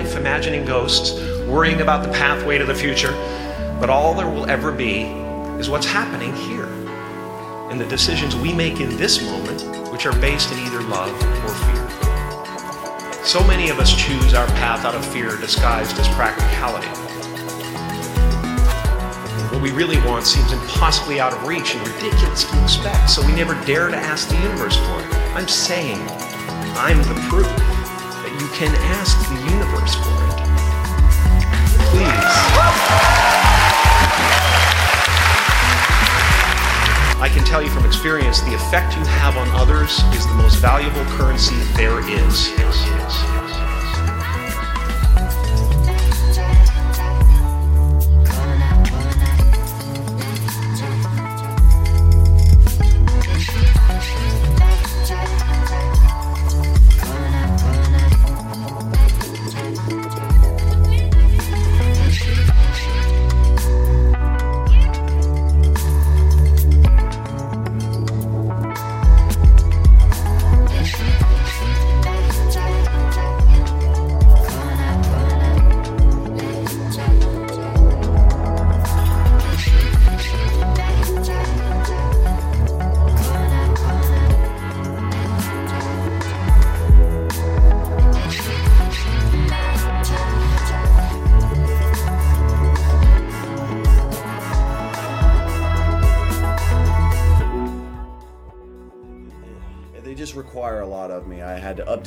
life imagining ghosts, worrying about the pathway to the future, but all there will ever be is what's happening here and the decisions we make in this moment, which are based in either love or fear. So many of us choose our path out of fear disguised as practicality. What we really want seems impossibly out of reach and ridiculous to expect, so we never dare to ask the universe for it. I'm saying, I'm the proof can ask the universe for it. Please. I can tell you from experience the effect you have on others is the most valuable currency there is.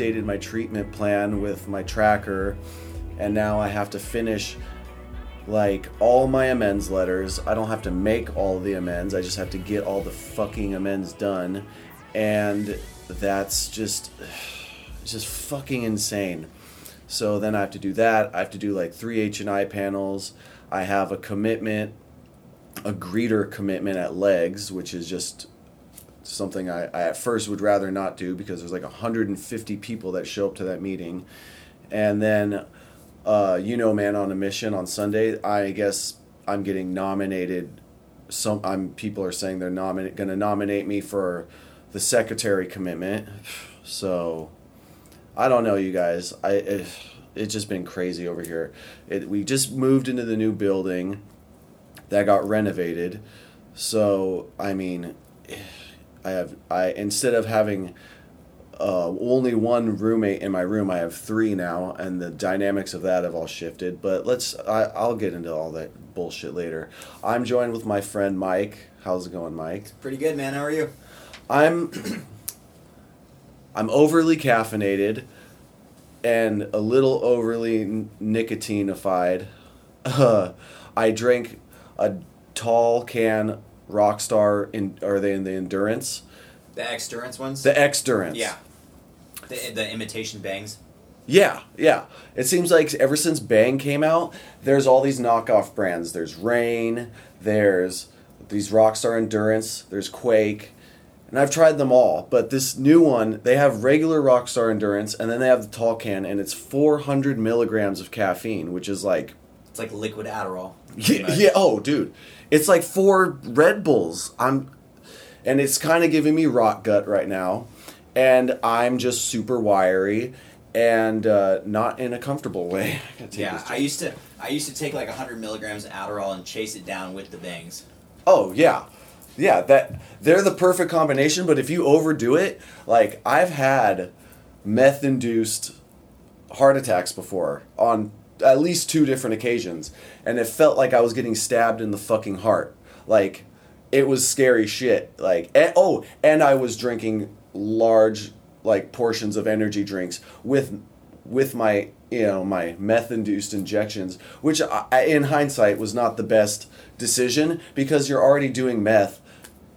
Updated my treatment plan with my tracker, and now I have to finish like all my amends letters. I don't have to make all the amends. I just have to get all the fucking amends done, and that's just just fucking insane. So then I have to do that. I have to do like three H and I panels. I have a commitment, a greeter commitment at legs, which is just something I, I at first would rather not do because there's like 150 people that show up to that meeting. And then, uh, you know, Man on a Mission on Sunday, I guess I'm getting nominated. Some I'm people are saying they're nominate going to nominate me for the secretary commitment. So I don't know, you guys. I it, it's just been crazy over here. It, we just moved into the new building that got renovated. So I mean, I have I instead of having uh, only one roommate in my room, I have three now, and the dynamics of that have all shifted. But let's I, I'll get into all that bullshit later. I'm joined with my friend Mike. How's it going, Mike? Pretty good, man. How are you? I'm I'm overly caffeinated and a little overly n- nicotinified. Uh, I drank a tall can Rockstar in are they in the endurance? The XDurance ones? The XDurance. yeah. The, the imitation bangs. Yeah, yeah. It seems like ever since Bang came out, there's all these knockoff brands. There's Reign, there's these Rockstar Endurance, there's Quake, and I've tried them all. But this new one, they have regular Rockstar Endurance, and then they have the tall can, and it's 400 milligrams of caffeine, which is like, It's like liquid Adderall. yeah, yeah oh, dude, it's like four Red Bulls. I'm, and it's kind of giving me rot gut right now, and I'm just super wiry. And uh, not in a comfortable way. I Yeah, I used to I used to take like 100 milligrams of Adderall and chase it down with the bangs. Oh yeah, yeah. That they're the perfect combination. But if you overdo it, like I've had meth-induced heart attacks before on at least two different occasions, and it felt like I was getting stabbed in the fucking heart. Like it was scary shit. Like and, oh, and I was drinking large like portions of energy drinks with with my you know my meth induced injections which I, in hindsight was not the best decision because you're already doing meth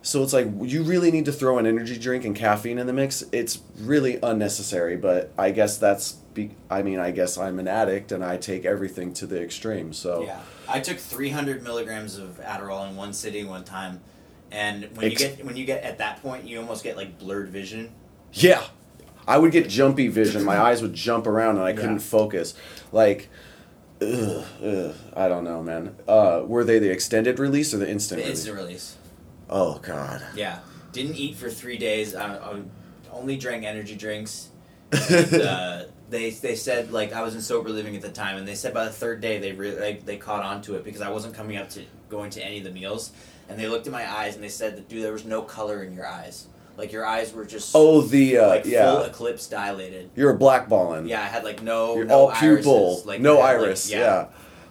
so it's like you really need to throw an energy drink and caffeine in the mix it's really unnecessary but i guess that's be, i mean i guess i'm an addict and i take everything to the extreme so Yeah, I took 300 milligrams of Adderall in one sitting one time, and when Ex- you get when you get at that point, you almost get like blurred vision. Yeah. I would get jumpy vision. My eyes would jump around and I couldn't Yeah. focus. Like, ugh, ugh, I don't know, man. Uh, were they the extended release or the instant The release? instant release. Oh, God. Yeah, didn't eat for three days. I, I only drank energy drinks, And, uh, they they said like I was in sober living at the time, and they said by the third day they really like, they caught on to it because I wasn't coming up to going to any of the meals, and they looked at my eyes and they said that dude there was no color in your eyes, like your eyes were just Oh, the uh, like full yeah. eclipse dilated. You're blackballing. Yeah, I had like no You're no all pupil, irises, like no had, like- iris. yeah.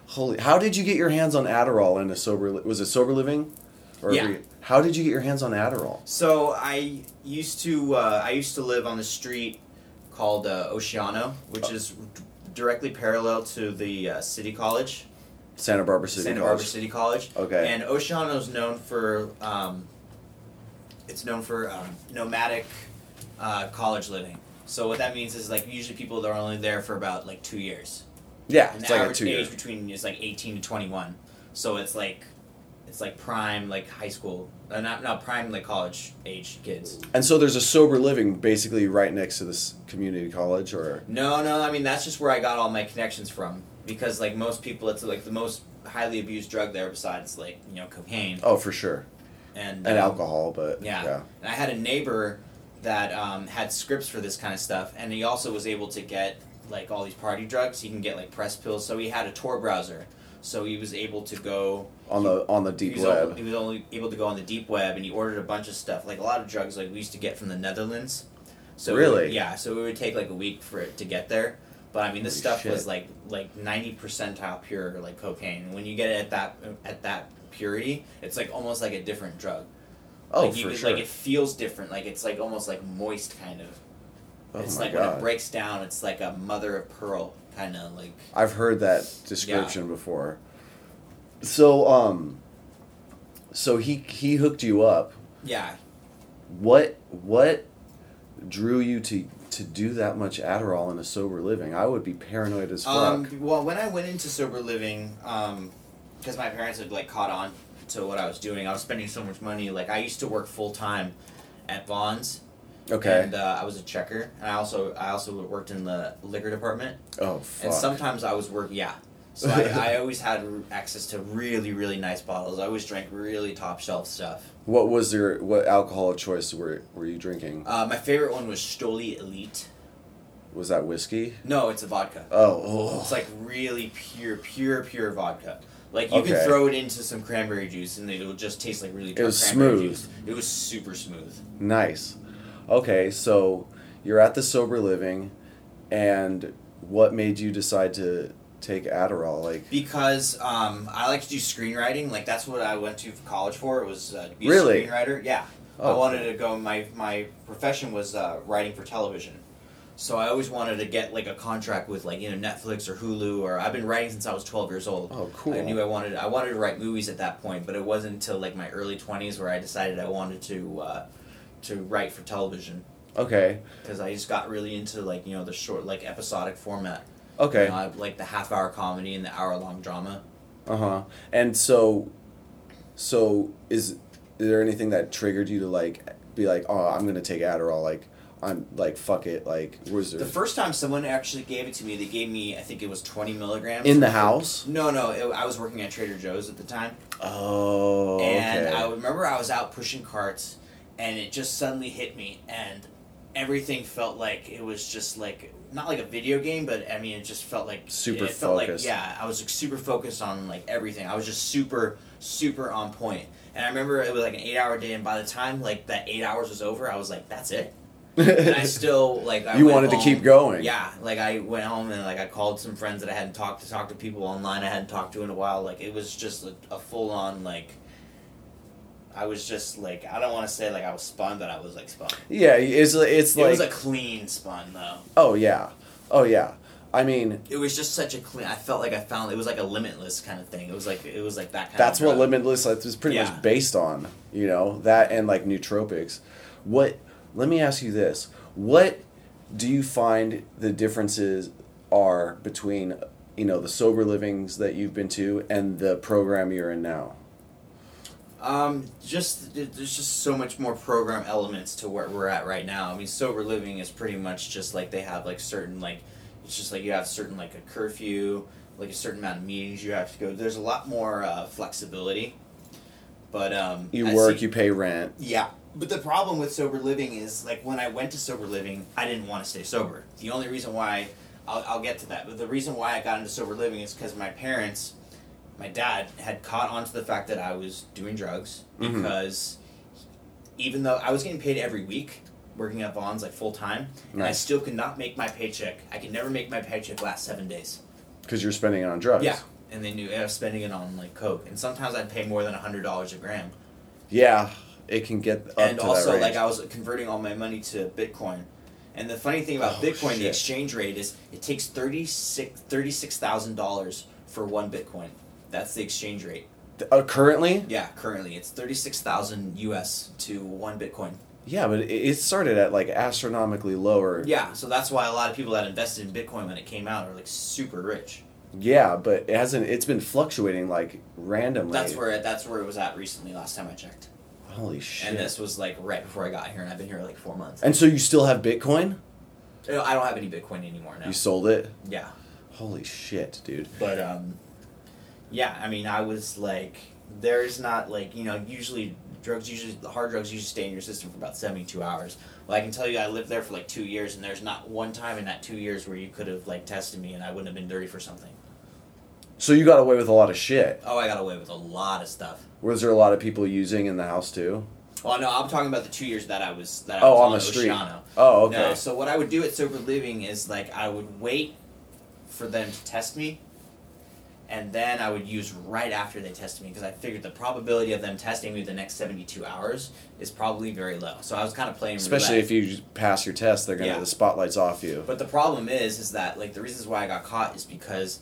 Holy! How did you get your hands on Adderall in a sober? Li- was it sober living? Or Yeah. you- how did you get your hands on Adderall? So I used to uh, I used to live on the street called uh, Oceano, which is directly parallel to the uh, City College, Santa Barbara City Santa College. Barbara City College. Okay. And Oceano is known for um, it's known for um, nomadic uh, college living. So what that means is like usually people that are only there for about like two years. yeah, And it's the like a two age years. between is like eighteen to twenty one. So it's like it's like prime like high school, uh, not not prime like college age kids. And so there's a sober living basically right next to this community college, or No, no, I mean that's just where I got all my connections from because like most people, it's like the most highly abused drug there besides like you know cocaine oh, for sure, and and um, alcohol. But Yeah. yeah. And I had a neighbor that um, had scripts for this kind of stuff, and he also was able to get like all these party drugs. He can get like press pills, so he had a Tor browser, so he was able to go on the on the deep he web. Only, he was only able to go on the deep web, and he ordered a bunch of stuff, like a lot of drugs, like we used to get from the Netherlands. So it would- Really? yeah. So it would take like a week for it to get there. But I mean, this Holy stuff shit. was like like ninety percentile pure, like cocaine. When you get it at that at that purity, it's like almost like a different drug. oh, like you for could- sure. Like it feels different. Like it's like almost like moist kind of. oh it's my like when it breaks down, it's like a mother of pearl kind of like. I've heard that description before. So um, so he he hooked you up. Yeah, What what drew you to to do that much Adderall in a sober living? I would be paranoid as fuck. Um, well, when I went into sober living, um, because my parents had like caught on to what I was doing, I was spending so much money. Like I used to work full time at Vons, okay. and uh, I was a checker, and I also I also worked in the liquor department, oh fuck. and sometimes I was work yeah. So I, I always had access to really really nice bottles. I always drank really top shelf stuff. what was your what alcohol of choice were were you drinking? Uh, my favorite one was Stoli Elite. Was that whiskey? No, it's a vodka. Oh, oh. It's like really pure, pure, pure vodka. Like you Okay. can throw it into some cranberry juice and it will just taste like really. It was cranberry smooth. Juice. It was super smooth. Nice. Okay, so you're at the sober living, and what made you decide to take Adderall? Like, Because um, I like to do screenwriting. Like that's what I went to college for. It was uh, to be Really? a screenwriter. Yeah. I Oh. wanted to go. My my profession was uh, writing for television. So I always wanted to get like a contract with like you know Netflix or Hulu or I've been writing since I was twelve years old. oh, cool. I knew I wanted I wanted to write movies at that point, but it wasn't until like my early twenties where I decided I wanted to uh, to write for television Okay. because I just got really into like you know the short like episodic format. Okay. You know, like the half hour comedy and the hour long drama. Uh huh. And so, so is, is there anything that triggered you to like be like, oh, I'm gonna take Adderall? Like, I'm like, fuck it. Like, was there The first time someone actually gave it to me, they gave me I think it was twenty milligrams in the house? No, no, it, I was working at Trader Joe's at the time, Oh. and okay. I remember I was out pushing carts, and it just suddenly hit me, and everything felt like it was just like not like a video game, but I mean it just felt like Super it felt focused. Like, yeah, I was like, super focused on like everything. I was just super super on point, and I remember it was like an eight hour day, and by the time like that eight hours was over, I was like, that's it. and I still like I you wanted to keep going. Yeah, like I went home and like I called some friends that I hadn't talked to, talked to people online I hadn't talked to in a while. Like it was just a, a full on like. I was just like I don't want to say like I was spun, but I was like spun. Yeah. It's it's it like it was a clean spun though. oh yeah, oh yeah. I mean, It was just such a clean. I felt like I found it was like a limitless kind of thing. It was like it was like that kind. that's what limitless is pretty Yeah. much based on you know that and like nootropics what let me ask you this what do you find the differences are between you know the sober livings that you've been to and the program you're in now Um, just there's just so much more program elements to where we're at right now. I mean, sober living is pretty much just like they have like certain like it's just like you have certain like a curfew, like a certain amount of meetings you have to go. There's a lot more uh, flexibility, but um, you I work see- you pay rent yeah, But the problem with sober living is like when I went to sober living, I didn't want to stay sober. The only reason why I'll, I'll get to that, but the reason why I got into sober living is because my parents, my dad had caught on to the fact that I was doing drugs Mhm. because even though I was getting paid every week working at Vaughn's like full time, and I still could not make my paycheck. I could never make my paycheck last seven days. Because you're spending it on drugs. Yeah, and they knew I was spending it on like coke, and sometimes I'd pay more than hundred dollars a gram. Yeah, it can get up and also like I was converting all my money to Bitcoin. And the funny thing about Oh, Bitcoin, the exchange rate is it takes $36,000 for one Bitcoin. That's the exchange rate. uh, currently, Yeah, currently it's thirty six thousand US to one Bitcoin. yeah, but it, started at like astronomically lower. Yeah, so that's why a lot of people that invested in Bitcoin when it came out are like super rich. Yeah, but it hasn't. It's been fluctuating like randomly. That's where it, that's where it was at recently. Last time I checked, Holy shit. and this was like right before I got here, and I've been here like four months. And so you still have Bitcoin? I don't have any Bitcoin anymore now. You sold it? Yeah. Holy shit, dude. But um, yeah, I mean, I was like, there's not like you know, usually drugs usually the hard drugs usually stay in your system for about seventy two hours. Well, I can tell you, I lived there for like two years, and there's not one time in that two years where you could have like tested me and I wouldn't have been dirty for something. So you got away with a lot of shit. Oh, I got away with a lot of stuff. Was there a lot of people using in the house too? Well, no, I'm talking about the two years that I was that I Oh, was on on the street. Oceano. Oh, okay. No, so what I would do at sober living is like I would wait for them to test me, and then I would use right after they tested me because I figured the probability of them testing me the next seventy two hours is probably very low. So I was kind of playing Especially roulette. if you pass your test, they're gonna Yeah. the spotlight's off you. But the problem is, is that like the reasons why I got caught is because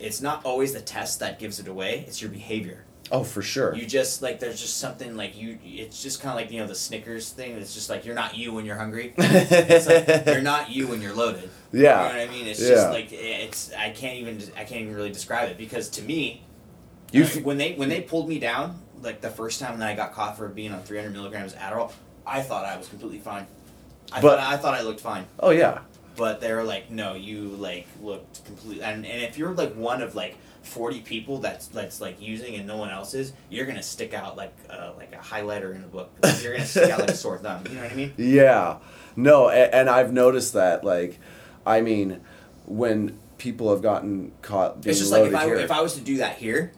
it's not always the test that gives it away; it's your behavior. Oh, for sure. You just like there's just something like you. It's just kind of like you know the Snickers thing. It's just like you're not you when you're hungry. It's like you're not you when you're loaded. Yeah. You know what I mean? It's Yeah. just like it's. I can't even. I can't even really describe it because to me, You like, f- when they when they pulled me down like the first time that I got caught for being on 300 milligrams of Adderall, I thought I was completely fine. I But- thought I thought I looked fine, Oh yeah. but they were like, no, you like looked completely. And, and if you're like one of like 40 people that's that's like using and no one else is, you're gonna stick out like uh, like a highlighter in a book. Like, you're gonna stick out like a sore thumb. You know what I mean? Yeah. No, and, and I've noticed that. Like, I mean, when people have gotten caught being It's just like if I here. if I was to do that here,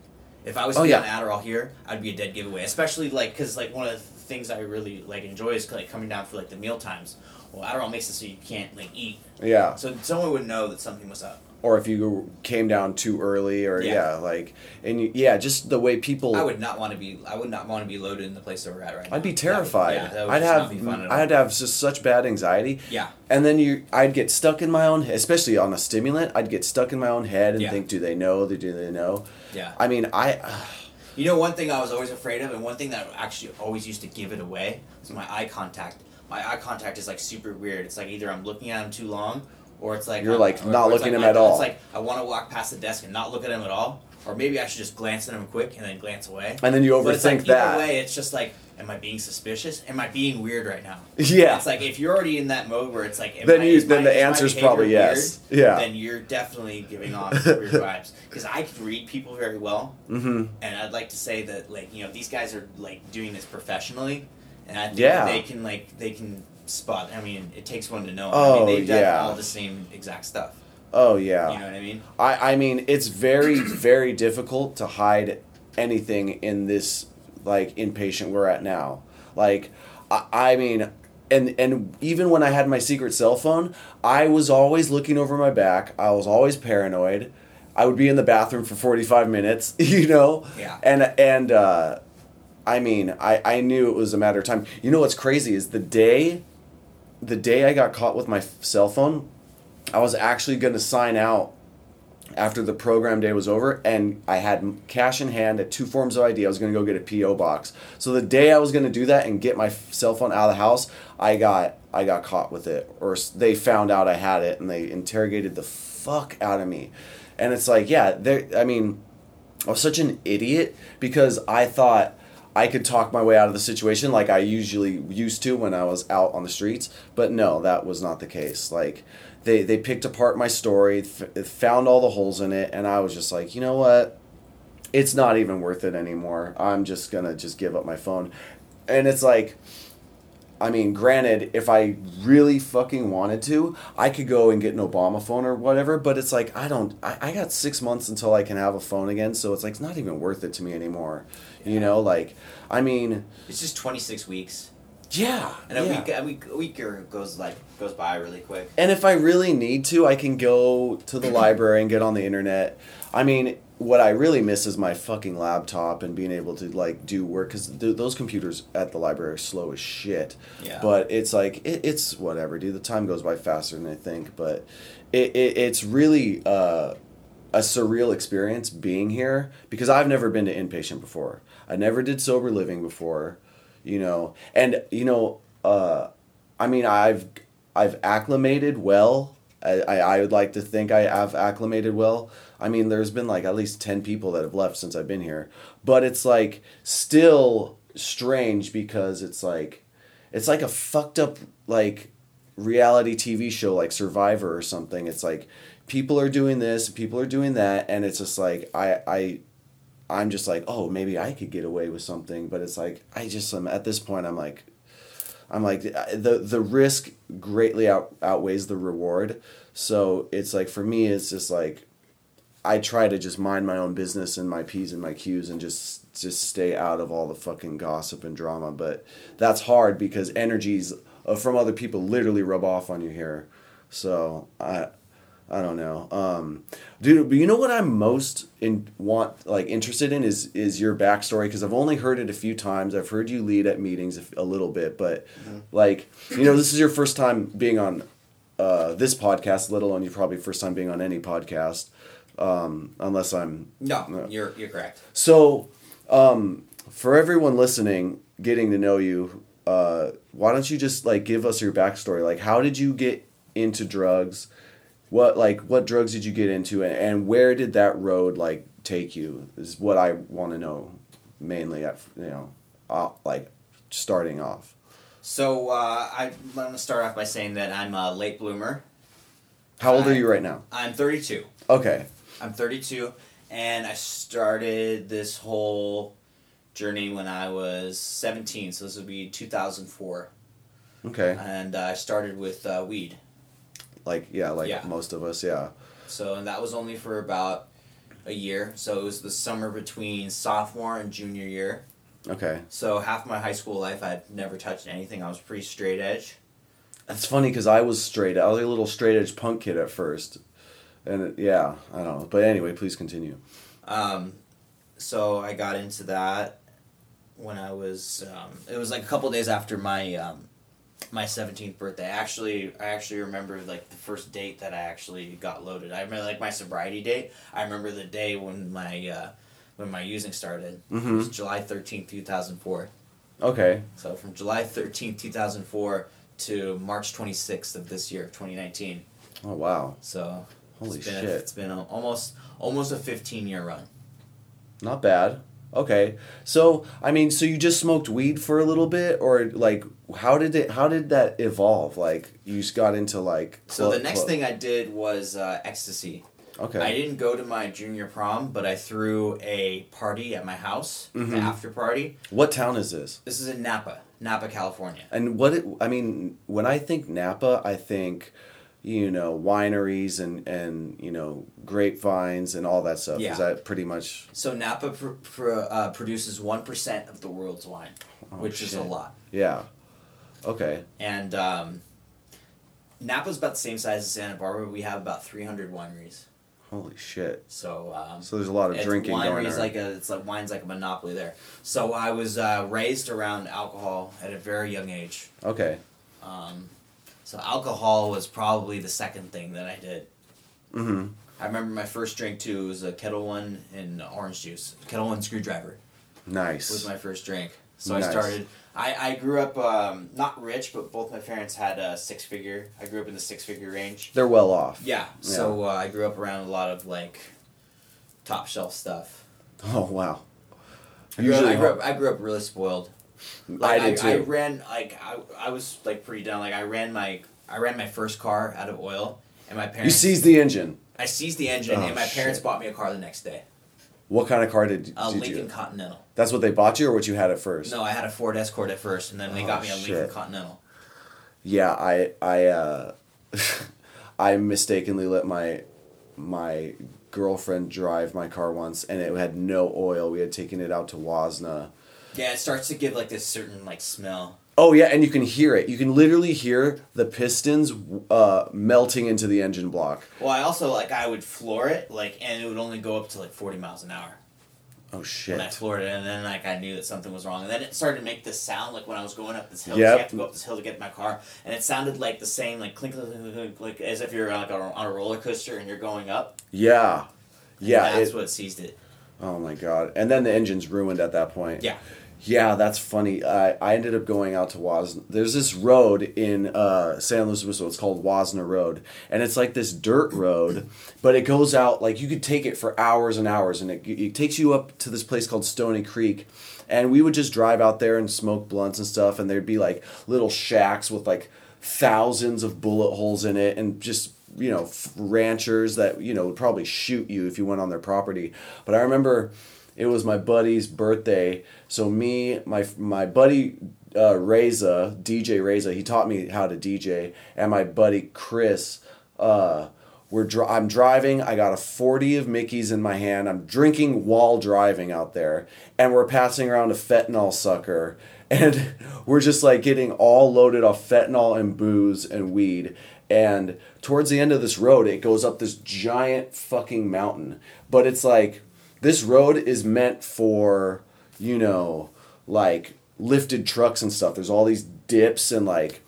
if I was Oh, to be yeah. on Adderall here, I'd be a dead giveaway. Especially like because like one of the things I really like enjoy is like coming down for like the meal times. Well, Adderall makes it so you can't like eat, yeah. so someone would know that something was up. Or if you came down too early, or yeah, Yeah. like, and you, yeah, just the way people. I would not want to be. I would not want to be loaded in the place that we're at right now. I'd be That would- terrified. yeah, that would I'd have not be fun at all. I'd have just such bad anxiety. Yeah. And then you I'd get stuck in my own especially on a stimulant. I'd get stuck in my own head and Yeah. think, do they know? Do they know? Yeah. I mean, I You know, one thing I was always afraid of, and one thing that actually always used to give it away was my eye contact. My eye contact is like super weird. It's like either I'm looking at them too long, or it's like You're, I'm- like, not looking like him at all. It's like I want to walk past the desk and not look at him at all, or maybe I should just glance at him quick and then glance away. and then you it's like overthink that. either way, it's just like, am I being suspicious? Am I being weird right now? Yeah. It's like if you're already in that mode where it's like, am Then I, you- is then my- the is my answer's probably yes. weird? Yeah. Then you're definitely giving off weird vibes because I can read people very well. mm-hmm. And I'd like to say that like you know these guys are like doing this professionally, and I think Yeah. they can like they can spot. I mean, it takes one to know. I Oh, mean, they've done yeah. all the same exact stuff. Oh yeah. You know what I mean? I, I mean, it's very, very difficult to hide anything in this like inpatient we're at now. Like, I, I mean, and and even when I had my secret cell phone, I was always looking over my back. I was always paranoid. I would be in the bathroom for forty five minutes, you know. Yeah. And and uh, I mean, I I knew it was a matter of time. You know what's crazy is the day, the day I got caught with my cell phone, I was actually going to sign out after the program day was over and I had cash in hand at two forms of ID. I was going to go get a PO box. So the day I was going to do that and get my cell phone out of the house, I got I got caught with it or they found out I had it and they interrogated the fuck out of me. And it's like, yeah, there I mean, I was such an idiot because I thought I could talk my way out of the situation like I usually used to when I was out on the streets. But no, that was not the case. Like they they picked apart my story, f- found all the holes in it, and I was just like, you know what? It's not even worth it anymore. I'm just gonna just give up my phone. And it's like I mean, granted, if I really fucking wanted to, I could go and get an Obama phone or whatever. But it's like I don't. I, I got six months until I can have a phone again, so it's like it's not even worth it to me anymore. You know, like I mean, It's just 26 weeks. yeah, And a yeah. week, a week, a week or goes like goes by really quick. And if I really need to, I can go to the library and get on the internet. I mean, what I really miss is my fucking laptop and being able to like do work because th- those computers at the library are slow as shit. Yeah. But it's like it, it's whatever, dude. The time goes by faster than I think, but it, it it's really uh, a surreal experience being here because I've never been to inpatient before. I never did sober living before, you know, and you know, uh, I mean, I've I've acclimated well. I, I, I would like to think I have acclimated well. I mean, there's been like at least 10 people that have left since I've been here. But it's like still strange because it's like, it's like a fucked up, like, reality TV show like Survivor or something. It's like people are doing this, people are doing that, and it's just like, I, I, I'm just like, oh, maybe I could get away with something. But it's like, I just am at this point, I'm like, I'm like the the risk greatly out, outweighs the reward. So it's like for me, it's just like I try to just mind my own business and my p's and my q's and just just stay out of all the fucking gossip and drama. But that's hard because energies uh, from other people literally rub off on you here. So I. I don't know, um, dude. But you know what I'm most in want like interested in is is your backstory because I've only heard it a few times. I've heard you lead at meetings a little bit, but like you know, this is your first time being on uh, this podcast, let alone your probably first time being on any podcast, um, unless I'm No, No. you're you're correct. so, um, for everyone listening, getting to know you, uh, why don't you just like give us your backstory? Like, how did you get into drugs? What like what drugs did you get into, and, and where did that road like take you? Is what I want to know mainly. At you know, uh, like starting off. So uh, I want to start off by saying that I'm a late bloomer. How old are you right now? I'm 32. Okay. I'm 32, and I started this whole journey when I was 17. So this would be 2004, Okay. and uh, I started with uh, weed. Like yeah, like Yeah. most of us, yeah. So and that was only for about a year. So it was the summer between sophomore and junior year. Okay. So half my high school life, I'd never touched anything. I was pretty straight edge. That's funny because I was straight. I was a little straight edge punk kid at first, and it, yeah, I don't know. But anyway, please continue. Um, so I got into that when I was. Um, it was like a couple days after my um, my seventeenth birthday. Actually, I actually remember like the first date that I actually got loaded. I remember like my sobriety date. I remember the day when my uh, when my using started. It was. July thirteenth, two thousand four. Okay. So from July thirteenth, two thousand four to March twenty sixth of this year, twenty nineteen. Oh wow. So Holy it's been A, shit. it's been a, almost almost a fifteen year run. Not bad. Okay. So I mean, so you just smoked weed for a little bit, or like, how did it? How did that evolve? Like, you just got into like. So cl- the next cl- thing I did was uh, ecstasy. Okay. I didn't go to my junior prom, but I threw a party at my house, Mhm. the after party. what town is this? This is in Napa, Napa, California. And what it, I mean, when I think Napa, I think, you know, wineries and and you know grapevines and all that stuff. Yeah. Is that pretty much? So Napa pr- pr- uh, produces one percent of the world's wine, Oh, which is a lot. Yeah. Okay. And um, Napa's about the same size as Santa Barbara. We have about three hundred wineries. Holy shit. So um, So there's a lot of drinking winery going on. like a it's like wine's like a monopoly there. So I was uh, raised around alcohol at a very young age. okay. Um, so alcohol was probably the second thing that I did. Mm-hmm. I remember my first drink too was a Ketel One and orange juice. Ketel One screwdriver Nice. was my first drink. So Nice. I started. I, I grew up um, not rich, but both my parents had a six figure. I grew up in the six figure range. They're well off. Yeah. So uh, I grew up around a lot of like top shelf stuff. Oh wow. I grew, up, I, grew up, I grew up really spoiled. Like, I did too. I, ran like I, I was like pretty down. Like I ran my I ran my first car out of oil, and my parents you parents. seized the engine. I seized the engine, Oh, and my parents shit. bought me a car the next day. What kind of car did, A did Lincoln you? Continental. That's what they bought you, or what you had at first? No, I had a Ford Escort at first, and then they Oh, got me a shit. Lincoln Continental. Yeah, I I uh, I mistakenly let my my girlfriend drive my car once, and it had no oil. We had taken it out to Huasna. Yeah, it starts to give like this certain like smell. Oh yeah, and you can hear it. You can literally hear the pistons uh, melting into the engine block. Well, I also like I would floor it like, and it would only go up to like forty miles an hour Oh shit! when I floored it, and then like I knew that something was wrong, and then it started to make this sound like when I was going up this hill. Yep. You have to go up this hill to get my car, and it sounded like the same like clink clink clink, clink like as if you're like on a, on a roller coaster and you're going up. Yeah, And yeah. that's it- what seized it. oh my god! And then the engine's ruined at that point. Yeah. Yeah, that's funny. I I ended up going out to Huasna. There's this road in uh, San Luis Obispo. It's called Huasna Road, and it's like this dirt road, but it goes out like you could take it for hours and hours, and it, it takes you up to this place called Stony Creek, and we would just drive out there and smoke blunts and stuff, and there'd be like little shacks with like thousands of bullet holes in it, and just you know ranchers that you know would probably shoot you if you went on their property. But I remember it was my buddy's birthday so me my my buddy uh, Reza DJ Reza he taught me how to DJ and my buddy Chris uh, we're dri- I'm driving. I got a 40 of Mickey's in my hand. I'm drinking while driving out there. And we're passing around a fentanyl sucker. And we're just like getting all loaded off fentanyl and booze and weed. And towards the end of this road it goes up this giant fucking mountain. But it's like this road is meant for you know like lifted trucks and stuff there's all these dips and like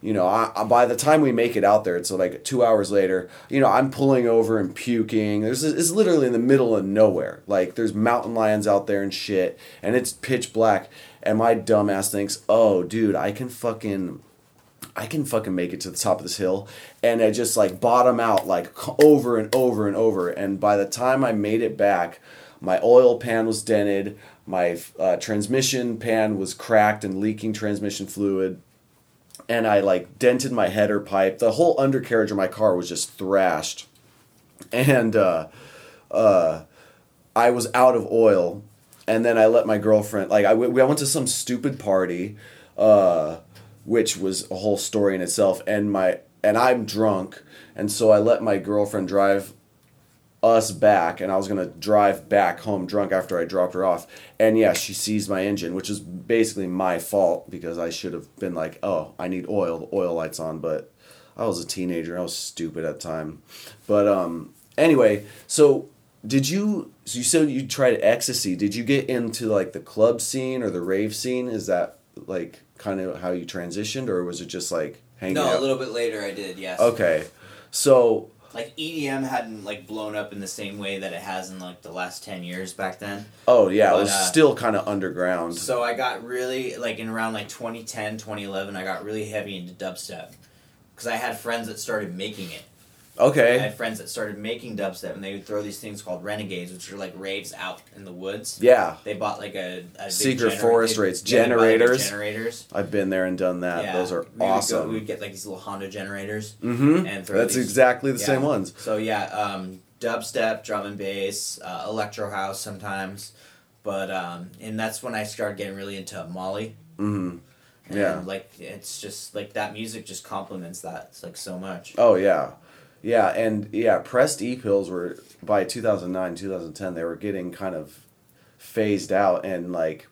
you know I, I- by the time we make it out there it's like two hours later you know i'm pulling over and puking there's it's literally in the middle of nowhere like there's mountain lions out there and shit and it's pitch black and my dumbass thinks oh dude i can fucking I can fucking make it to the top of this hill. And I just like bottom out like over and over and over. And by the time I made it back, my oil pan was dented, my uh, transmission pan was cracked and leaking transmission fluid. And I like dented my header pipe. The whole undercarriage of my car was just thrashed. And uh, uh, I was out of oil. And then I let my girlfriend, like, I, w- I went to some stupid party. Uh, which was a whole story in itself and my and I'm drunk and so I let my girlfriend drive us back and I was going to drive back home drunk after I dropped her off. And yeah she seized my engine which is basically my fault because I should have been like oh I need oil the oil lights on. But I was a teenager I was stupid at the time. But um anyway so did you so you said you tried ecstasy. Did you get into like the club scene or the rave scene? Is that like kind of how you transitioned or was it just like hanging No, out? a little bit later I did. Yes. okay. So Like EDM hadn't like blown up in the same way that it has in like the last ten years back then. oh yeah But, it was uh, still kind of underground So I got really like in around like 2010, 2011, I got really heavy into dubstep because I had friends that started making it. I okay had friends that started making dubstep, and they would throw these things called renegades, which are like raves out in the woods. yeah They bought like a, a Secret forest they- rates. yeah, they bought, like, Generators. generators. I've been there and done that yeah, those are we would go- awesome we would get like these little Honda generators. mm-hmm and that's these- exactly the yeah. same ones So yeah, um, dubstep, drum and bass, uh, electro house sometimes, but um, and that's when I started getting really into Molly. mm-hmm And Yeah. like it's just like that music just complements that. It's like so much. Oh yeah, yeah, and yeah, pressed e pills were by two thousand nine, two thousand ten. They were getting kind of phased out, and like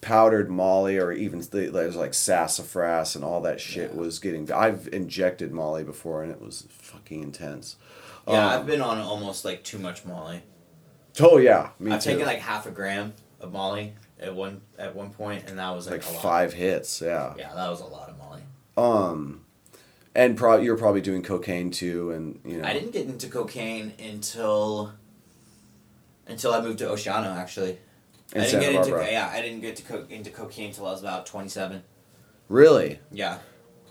powdered Molly or even th- there's like sassafras and all that shit Yeah. was getting. I've injected Molly before, and it was fucking intense. Yeah, Um, I've been on almost like too much Molly. Oh yeah, me I've too. taken like half a gram of Molly at one at one point, and that was like, like a lot. five hits. Yeah. Yeah, that was a lot of Molly. Um, and pro- you're probably doing cocaine too, and you know. I didn't get into cocaine until until I moved to Oceano. Actually, In I didn't Santa get into yeah, I didn't get to co- into cocaine until I was about twenty seven. Really? Yeah.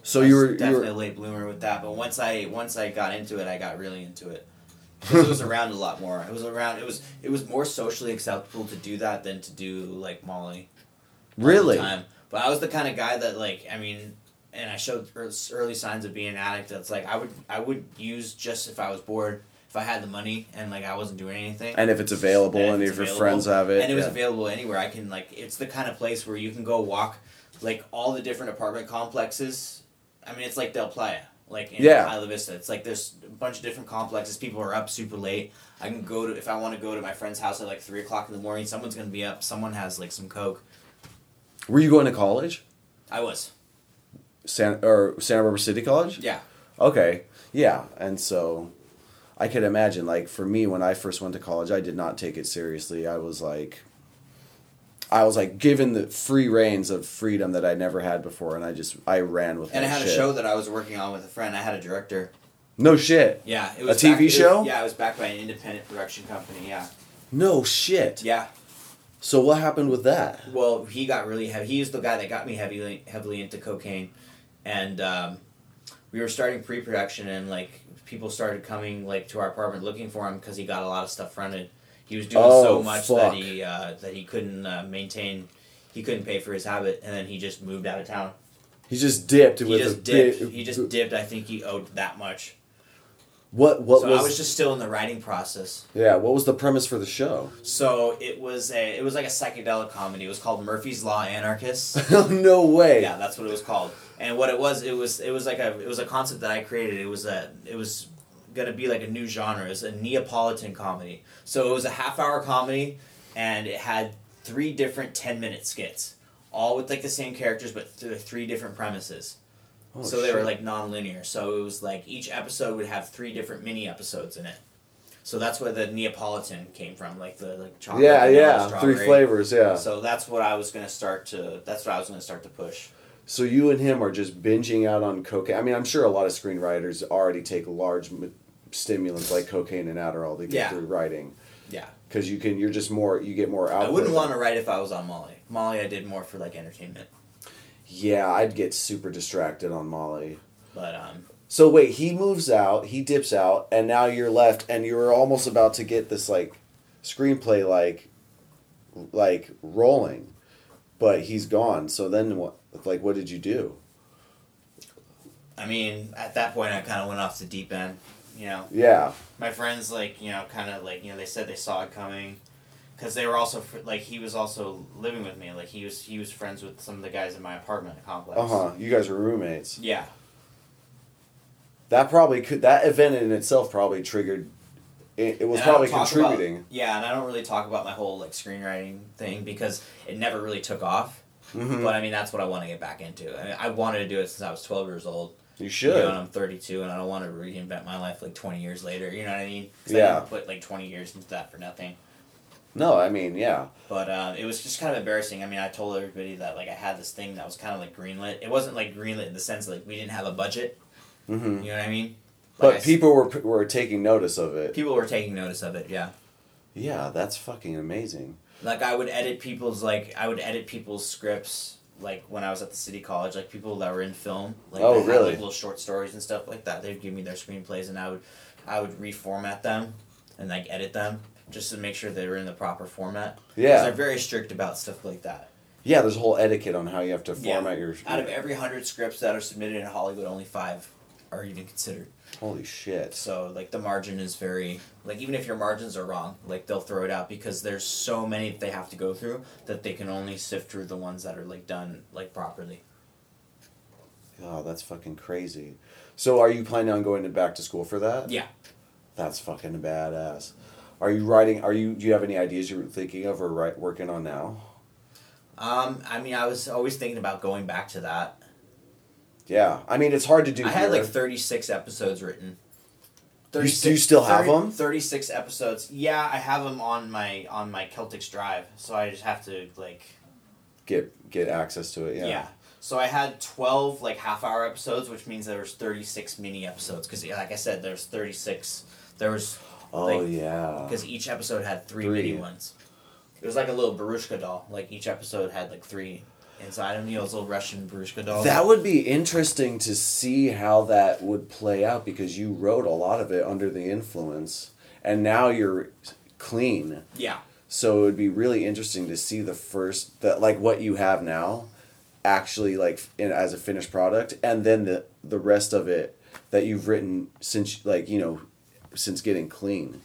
So I you were you definitely were a late bloomer with that, but once I once I got into it, I got really into it. it was around a lot more. It was around. It was it was more socially acceptable to do that than to do like Molly. really. But I was the kind of guy that like I mean, and I showed ear- early signs of being an addict. That's like I would I would use just if I was bored. If if I had the money and like I wasn't doing anything. And if it's available and, it's if your available, friends have it. and it was yeah. available anywhere, I can like it's the kind of place where you can go walk like all the different apartment complexes. I mean, it's like Del Playa, like in Yeah. Isla Vista. It's like there's a bunch of different complexes. People are up super late. I can go to if I want to go to my friend's house at like three o'clock in the morning. Someone's gonna be up. Someone has like some coke. Were you going to college? I was. San or Santa Barbara City College? Yeah. Okay. Yeah, and so I could imagine like for me when I first went to college, I did not take it seriously. I was like I was like given the free reins of freedom that I never had before and I just I ran with it. And I had shit. a show that I was working on with a friend. I had a director. No shit. Yeah, it was A was TV back- it was- show? yeah, it was backed by an independent production company. Yeah. No shit. Yeah. So what happened with that? Well, he got really heavy. He was the guy that got me heavily heavily into cocaine, and um, we were starting pre-production, and like people started coming like to our apartment looking for him because he got a lot of stuff fronted. He was doing Oh, so much fuck. that he uh, that he couldn't uh, maintain. He couldn't pay for his habit, and then he just moved out of town. He just dipped He with just a dipped. big- he just dipped. I think he owed that much. What what so was, I was just still in the writing process. Yeah, what was the premise for the show? So it was a it was like a psychedelic comedy. It was called Murphy's Law Anarchist. no way. Yeah, that's what it was called. And what it was, it was it was like a it was a concept that I created. It was a it was gonna be like a new genre. It's a Neapolitan comedy. So it was a half hour comedy, and it had three different ten minute skits, all with like the same characters but th- three different premises. Oh, so they were like non-linear. So it was like each episode would have three different mini episodes in it. So that's where the Neapolitan came from, like the like chocolate. Yeah, yeah. Three flavors, yeah. So that's what I was gonna start to. That's what I was gonna start to push. So you and him are just binging out on cocaine. I mean, I'm sure a lot of screenwriters already take large m- stimulants like cocaine and Adderall to get Yeah. through writing Yeah. because you can. You're just more. You get more output. I wouldn't want to write if I was on Molly. Molly, I did more for like entertainment. Yeah, I'd get super distracted on Molly. But um, So wait, he moves out, he dips out, and now you're left, and you're almost about to get this like screenplay like like rolling, but he's gone. So then what? Like, what did you do? I mean, at that point, I kind of went off the deep end. You know, Yeah, my friends like you know, kind of like you know, they said they saw it coming, because they were also fr- like he was also living with me. Like he was he was friends with some of the guys in my apartment complex. uh huh. You guys were roommates. Yeah. That probably could. That event in itself probably triggered. It, it was And probably contributing. About, yeah, and I don't really talk about my whole like screenwriting thing because it never really took off. Mhm. But I mean, that's what I want to get back into. I, mean, I wanted to do it since I was twelve years old. You You should. know, and I'm 32, and I don't want to reinvent my life like 20 years later. You know what I mean? I Yeah. didn't put like 20 years into that for nothing. No, I mean, yeah. But uh, it was just kind of embarrassing. I mean, I told everybody that like I had this thing that was kind of like greenlit. It wasn't like greenlit in the sense like we didn't have a budget. hmm You know what I mean? But Like I s- people were were taking notice of it. people were taking notice of it. Yeah. Yeah, that's fucking amazing. Like I would edit people's like I would edit people's scripts like when I was at the city college, like people that were in film. Like Oh, had, really? like, little short stories and stuff like that. They'd give me their screenplays, and I would I would reformat them and like edit them just to make sure they were in the proper format. Yeah, they're very strict about stuff like that. yeah. There's a whole etiquette on how you have to Yeah. format your. Out of every hundred scripts that are submitted in Hollywood, only five are even considered. Holy shit. So like the margin is very like even if your margins are wrong, like they'll throw it out because there's so many that they have to go through that they can only sift through the ones that are like done like properly. Oh, that's fucking crazy. So, are you planning on going to back to school for that? Yeah. That's fucking badass. Are you writing? Are you? Do you have any ideas you're thinking of or write, working on now? Um, I mean, I was always thinking about going back to that. Yeah, I mean it's hard to do. I had here. like 36 episodes written. You- do you still have 30 them? 36 episodes. Yeah, I have them on my on my Celtics Drive, so I just have to like get get access to it. yeah. Yeah. So I had 12 like half hour episodes, which means there was 36 mini episodes cuz like I said there's 36 there was Oh Like, yeah. because each episode had three, Three. mini ones. It was like a little Barushka doll. Like each episode had like three inside of me. Those little Russian Barushka dolls. That would be interesting to see how that would play out because you wrote a lot of it under the influence, and now you're clean. yeah. So it would be really interesting to see the first that like what you have now, actually like in, as a finished product, and then the the rest of it that you've written since like you know, since getting clean.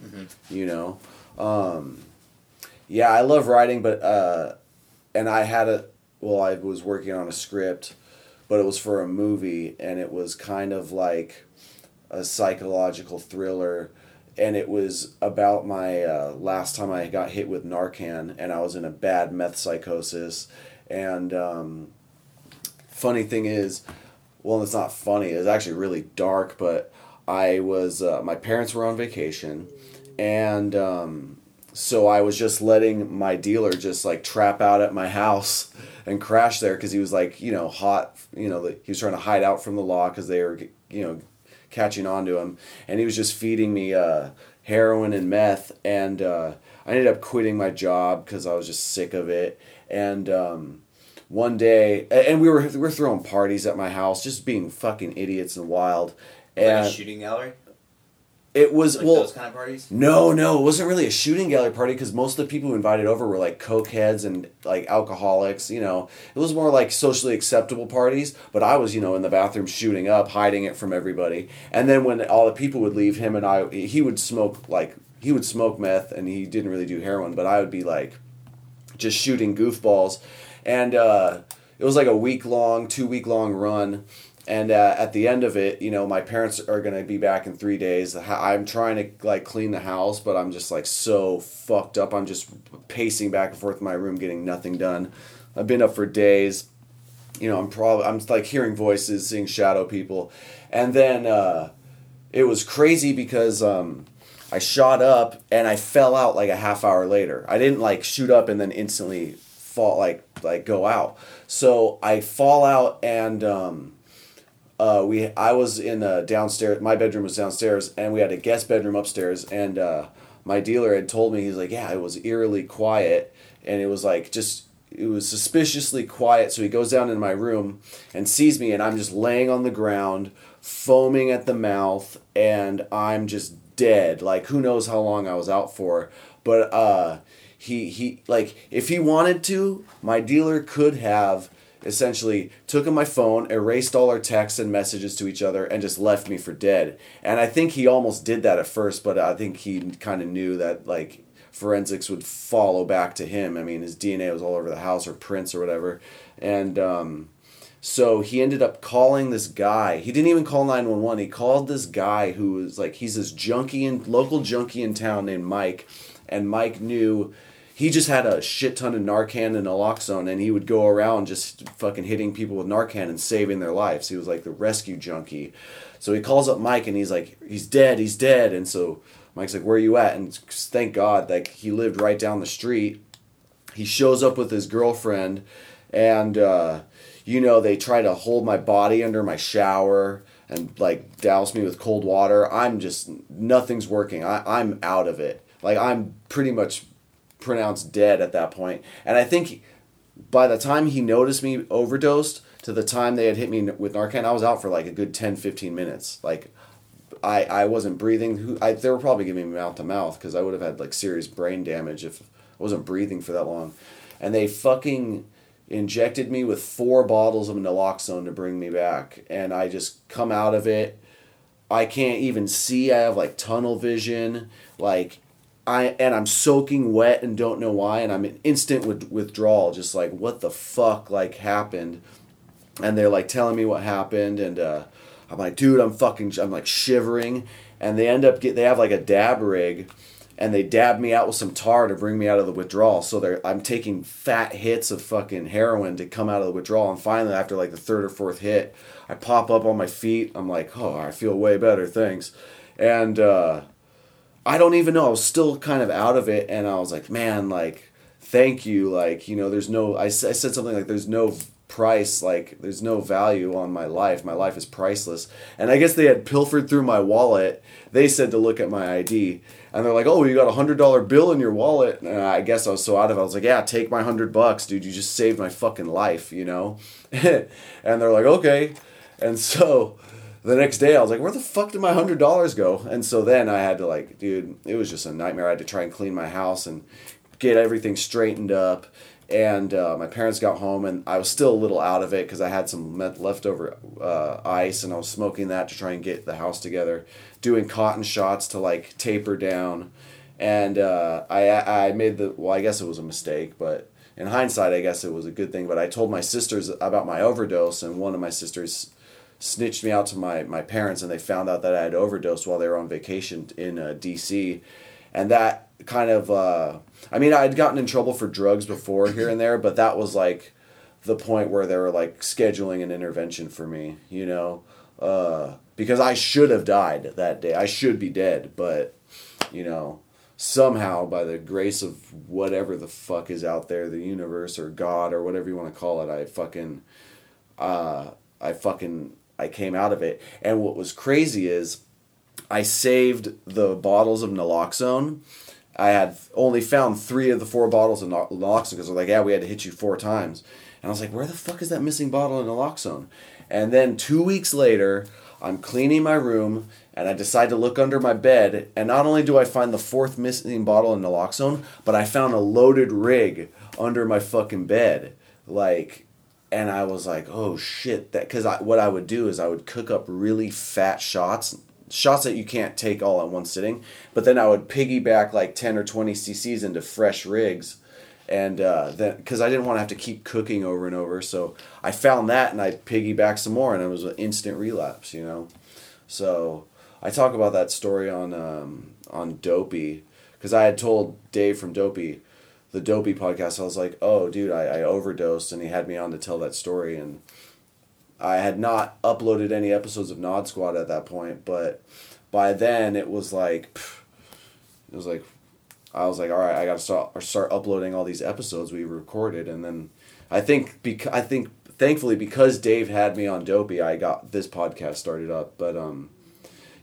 You know, um, yeah, I love writing, but uh, and I had a well, I was working on a script, but it was for a movie, and it was kind of like a psychological thriller. And it was about my uh, last time I got hit with Narcan, and I was in a bad meth psychosis. And um, funny thing is, well, it's not funny. It's actually really dark. But I was uh, my parents were on vacation, and um, so I was just letting my dealer just like trap out at my house and crashed there because he was like you know hot. You know he was trying to hide out from the law because they were you know catching on to him, and he was just feeding me uh, heroin and meth, and uh, I ended up quitting my job because I was just sick of it, and. Um, one day, and we were we were throwing parties at my house, just being fucking idiots and wild. Like And a shooting gallery? It was Like well, those kind of parties? no, no, it wasn't really a shooting gallery party because most of the people who invited over were like cokeheads and like alcoholics. You know, it was more like socially acceptable parties. But I was, you know, in the bathroom shooting up, hiding it from everybody. And then when all the people would leave, him and I, he would smoke like he would smoke meth, and he didn't really do heroin. But I would be like, just shooting goofballs, and uh, it was like a week long, two week long run. And uh, at the end of it, you know, my parents are gonna be back in three days. I'm trying to like clean the house, but I'm just like so fucked up. I'm just pacing back and forth in my room, getting nothing done. I've been up for days. You know, I'm probably I'm like hearing voices, seeing shadow people, and then uh, it was crazy because um, I shot up and I fell out like a half hour later. I didn't like shoot up and then instantly fall like like go out. So I fall out and um, uh, we I was in uh, downstairs. My bedroom was downstairs, and we had a guest bedroom upstairs. And uh, my dealer had told me he's like, yeah, it was eerily quiet, and it was like just it was suspiciously quiet. So he goes down in my room and sees me, and I'm just laying on the ground, foaming at the mouth, and I'm just dead. Like who knows how long I was out for, but uh, he he like if he wanted to, my dealer could have essentially took my phone, erased all our texts and messages to each other, and just left me for dead. And I think he almost did that at first, but I think he kind of knew that like forensics would follow back to him. I mean, his DNA was all over the house or prints or whatever, and um, so he ended up calling this guy. He didn't even call nine one one. He called this guy who was like he's this junkie in local junkie in town named Mike, and Mike knew he just had a shit ton of Narcan and naloxone, and he would go around just fucking hitting people with Narcan and saving their lives. He was like the rescue junkie. So he calls up Mike, and he's like, he's dead, he's dead. And so Mike's like, where are you at? And thank God, like he lived right down the street. He shows up with his girlfriend, and uh, you know they try to hold my body under my shower and like douse me with cold water. I'm just nothing's working. I, I'm out of it. Like I'm pretty much pronounced dead at that point. And I think by the time he noticed me overdosed to the time they had hit me with Narcan, I was out for like a good 10, 15 minutes. Like I, I wasn't breathing. Who I, they were probably giving me mouth to mouth because I would have had like serious brain damage if I wasn't breathing for that long. And they fucking injected me with four bottles of naloxone to bring me back. And I just come out of it. I can't even see. I have like tunnel vision. Like I and I'm soaking wet and don't know why, and I'm in instant with, withdrawal, just like what the fuck like happened, and they're like telling me what happened, and uh, I'm like, dude, I'm fucking, I'm like shivering, and they end up get they have like a dab rig, and they dab me out with some tar to bring me out of the withdrawal. So they're I'm taking fat hits of fucking heroin to come out of the withdrawal, and finally after like the third or fourth hit, I pop up on my feet. I'm like, oh, I feel way better, thanks, and. uh I don't even know. I was still kind of out of it, and I was like, man, like, thank you. Like, you know, there's no. I said something like, there's no price. Like, there's no value on my life. My life is priceless. And I guess they had pilfered through my wallet. They said to look at my ID, and they're like, oh, you got a hundred dollar bill in your wallet. And I guess I was so out of it. I was like, yeah, take my hundred bucks, dude. You just saved my fucking life, you know. and they're like, okay. And so the next day I was like, where the fuck did my hundred dollars go? And so then I had to like, dude, it was just a nightmare. I had to try and clean my house and get everything straightened up. and uh, my parents got home and I was still a little out of it because I had some me- leftover uh, ice and I was smoking that to try and get the house together, doing cotton shots to like taper down, and uh, I I made the well I guess it was a mistake but in hindsight I guess it was a good thing but I told my sisters about my overdose and one of my sisters snitched me out to my, my parents and they found out that I had overdosed while they were on vacation in uh, DC and that kind of uh, I mean I'd gotten in trouble for drugs before here and there but that was like the point where they were like scheduling an intervention for me you know? Uh, because I should have died that day. I should be dead but you know somehow by the grace of whatever the fuck is out there the universe or God or whatever you want to call it I fucking uh, I fucking I came out of it and what was crazy is I saved the bottles of naloxone. I had only found three of the four bottles of naloxone because they're like, yeah, we had to hit you four times. And I was like, where the fuck is that missing bottle of naloxone? And then two weeks later, I'm cleaning my room and I decide to look under my bed. And not only do I find the fourth missing bottle of naloxone, but I found a loaded rig under my fucking bed. Like, and I was like, oh shit, that because I, what I would do is I would cook up really fat shots, shots that you can't take all at one sitting, but then I would piggyback like ten or twenty cc's into fresh rigs, and uh, then because I didn't want to have to keep cooking over and over, so I found that and I piggybacked some more, and it was an instant relapse, you know, so I talk about that story on um, on Dopey because I had told Dave from Dopey the Dopey podcast, I was like, oh, dude, I, I overdosed, and he had me on to tell that story, and I had not uploaded any episodes of Nod Squad at that point, but by then it was like, it was like, I was like, all right, I got to start start uploading all these episodes we recorded, and then I think because I think thankfully because Dave had me on Dopey, I got this podcast started up, but um,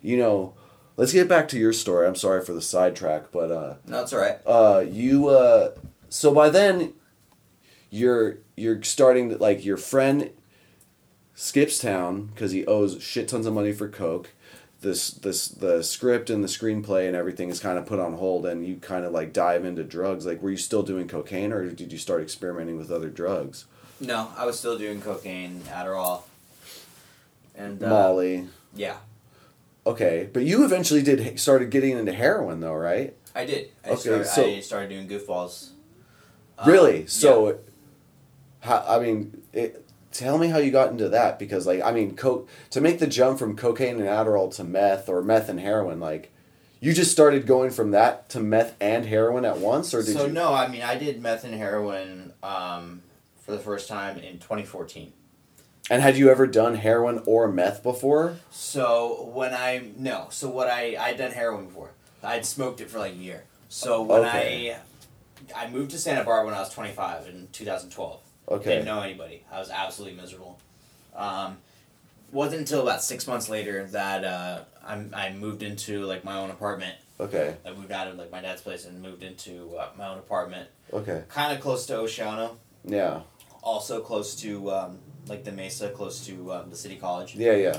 you know. Let's get back to your story. I'm sorry for the sidetrack, but uh, No, it's all right. uh you uh so by then you're you're starting to like your friend skips town because he owes shit tons of money for coke. This this the script and the screenplay and everything is kind of put on hold and you kind of like dive into drugs. Like were you still doing cocaine or did you start experimenting with other drugs? No, I was still doing cocaine, Adderall, and uh, molly. Yeah, okay but you eventually did started getting into heroin though right I did. I Okay, started, so- I started doing goofballs. Um, Really? yeah. So, how, I mean, it, tell me how you got into that because, like, I mean, co- to make the jump from cocaine and Adderall to meth or meth and heroin, like, you just started going from that to meth and heroin at once, or did so you? no, I mean I did meth and heroin um, for the first time in 2014. And had you ever done heroin or meth before? So when I no, so what I I'd done heroin before. I'd smoked it for like a year. So when Okay. I I moved to Santa Barbara when I was 25 in 2012. Okay. Didn't know anybody. I was absolutely miserable. Um, wasn't until about six months later that uh, I I moved into like my own apartment. Okay. I moved out of like my dad's place and moved into uh, my own apartment, Okay. kind of close to Oceano, Yeah. also close to um, like the Mesa, close to um, the city college. Yeah. Yeah.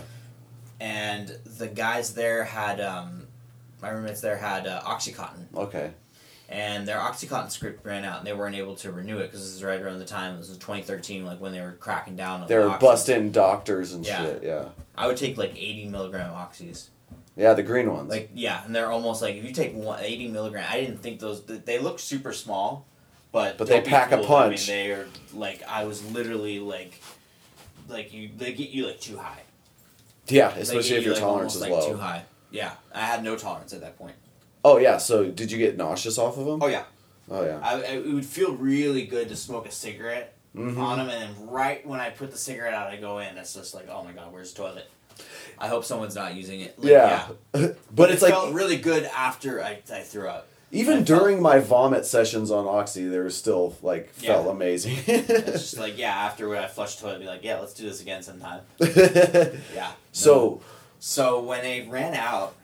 And the guys there had um, my roommates there had uh, OxyContin, Okay. and their OxyContin script ran out, and they weren't able to renew it because this is right around the time it was 2013, like when they were cracking down on They the were busting doctors and Yeah. shit. Yeah. I would take like 80 milligram oxys. Yeah, the green ones. Like yeah, and they're almost like if you take one, 80 milligram. I didn't think those they look super small, but But they pack a punch. I mean, they are like I was literally like, like you they get you like too high. yeah, especially if you, your like, tolerance almost, is like, low. Too high. Yeah, I had no tolerance at that point. Oh yeah. So did you get nauseous off of them? Oh yeah, Oh yeah. I, I, it would feel really good to smoke a cigarette Mhm. on them, and then right when I put the cigarette out, I go in. It's just like, oh my god, where's the toilet? I hope someone's not using it. Like, yeah. but it it's like felt really good after I, I threw up. Even during my vomit sessions on Oxy, they were still like Yeah. felt amazing. It's just like yeah, after when I flushed the toilet, I'd be like, yeah, let's do this again sometime. Yeah. so So when they ran out,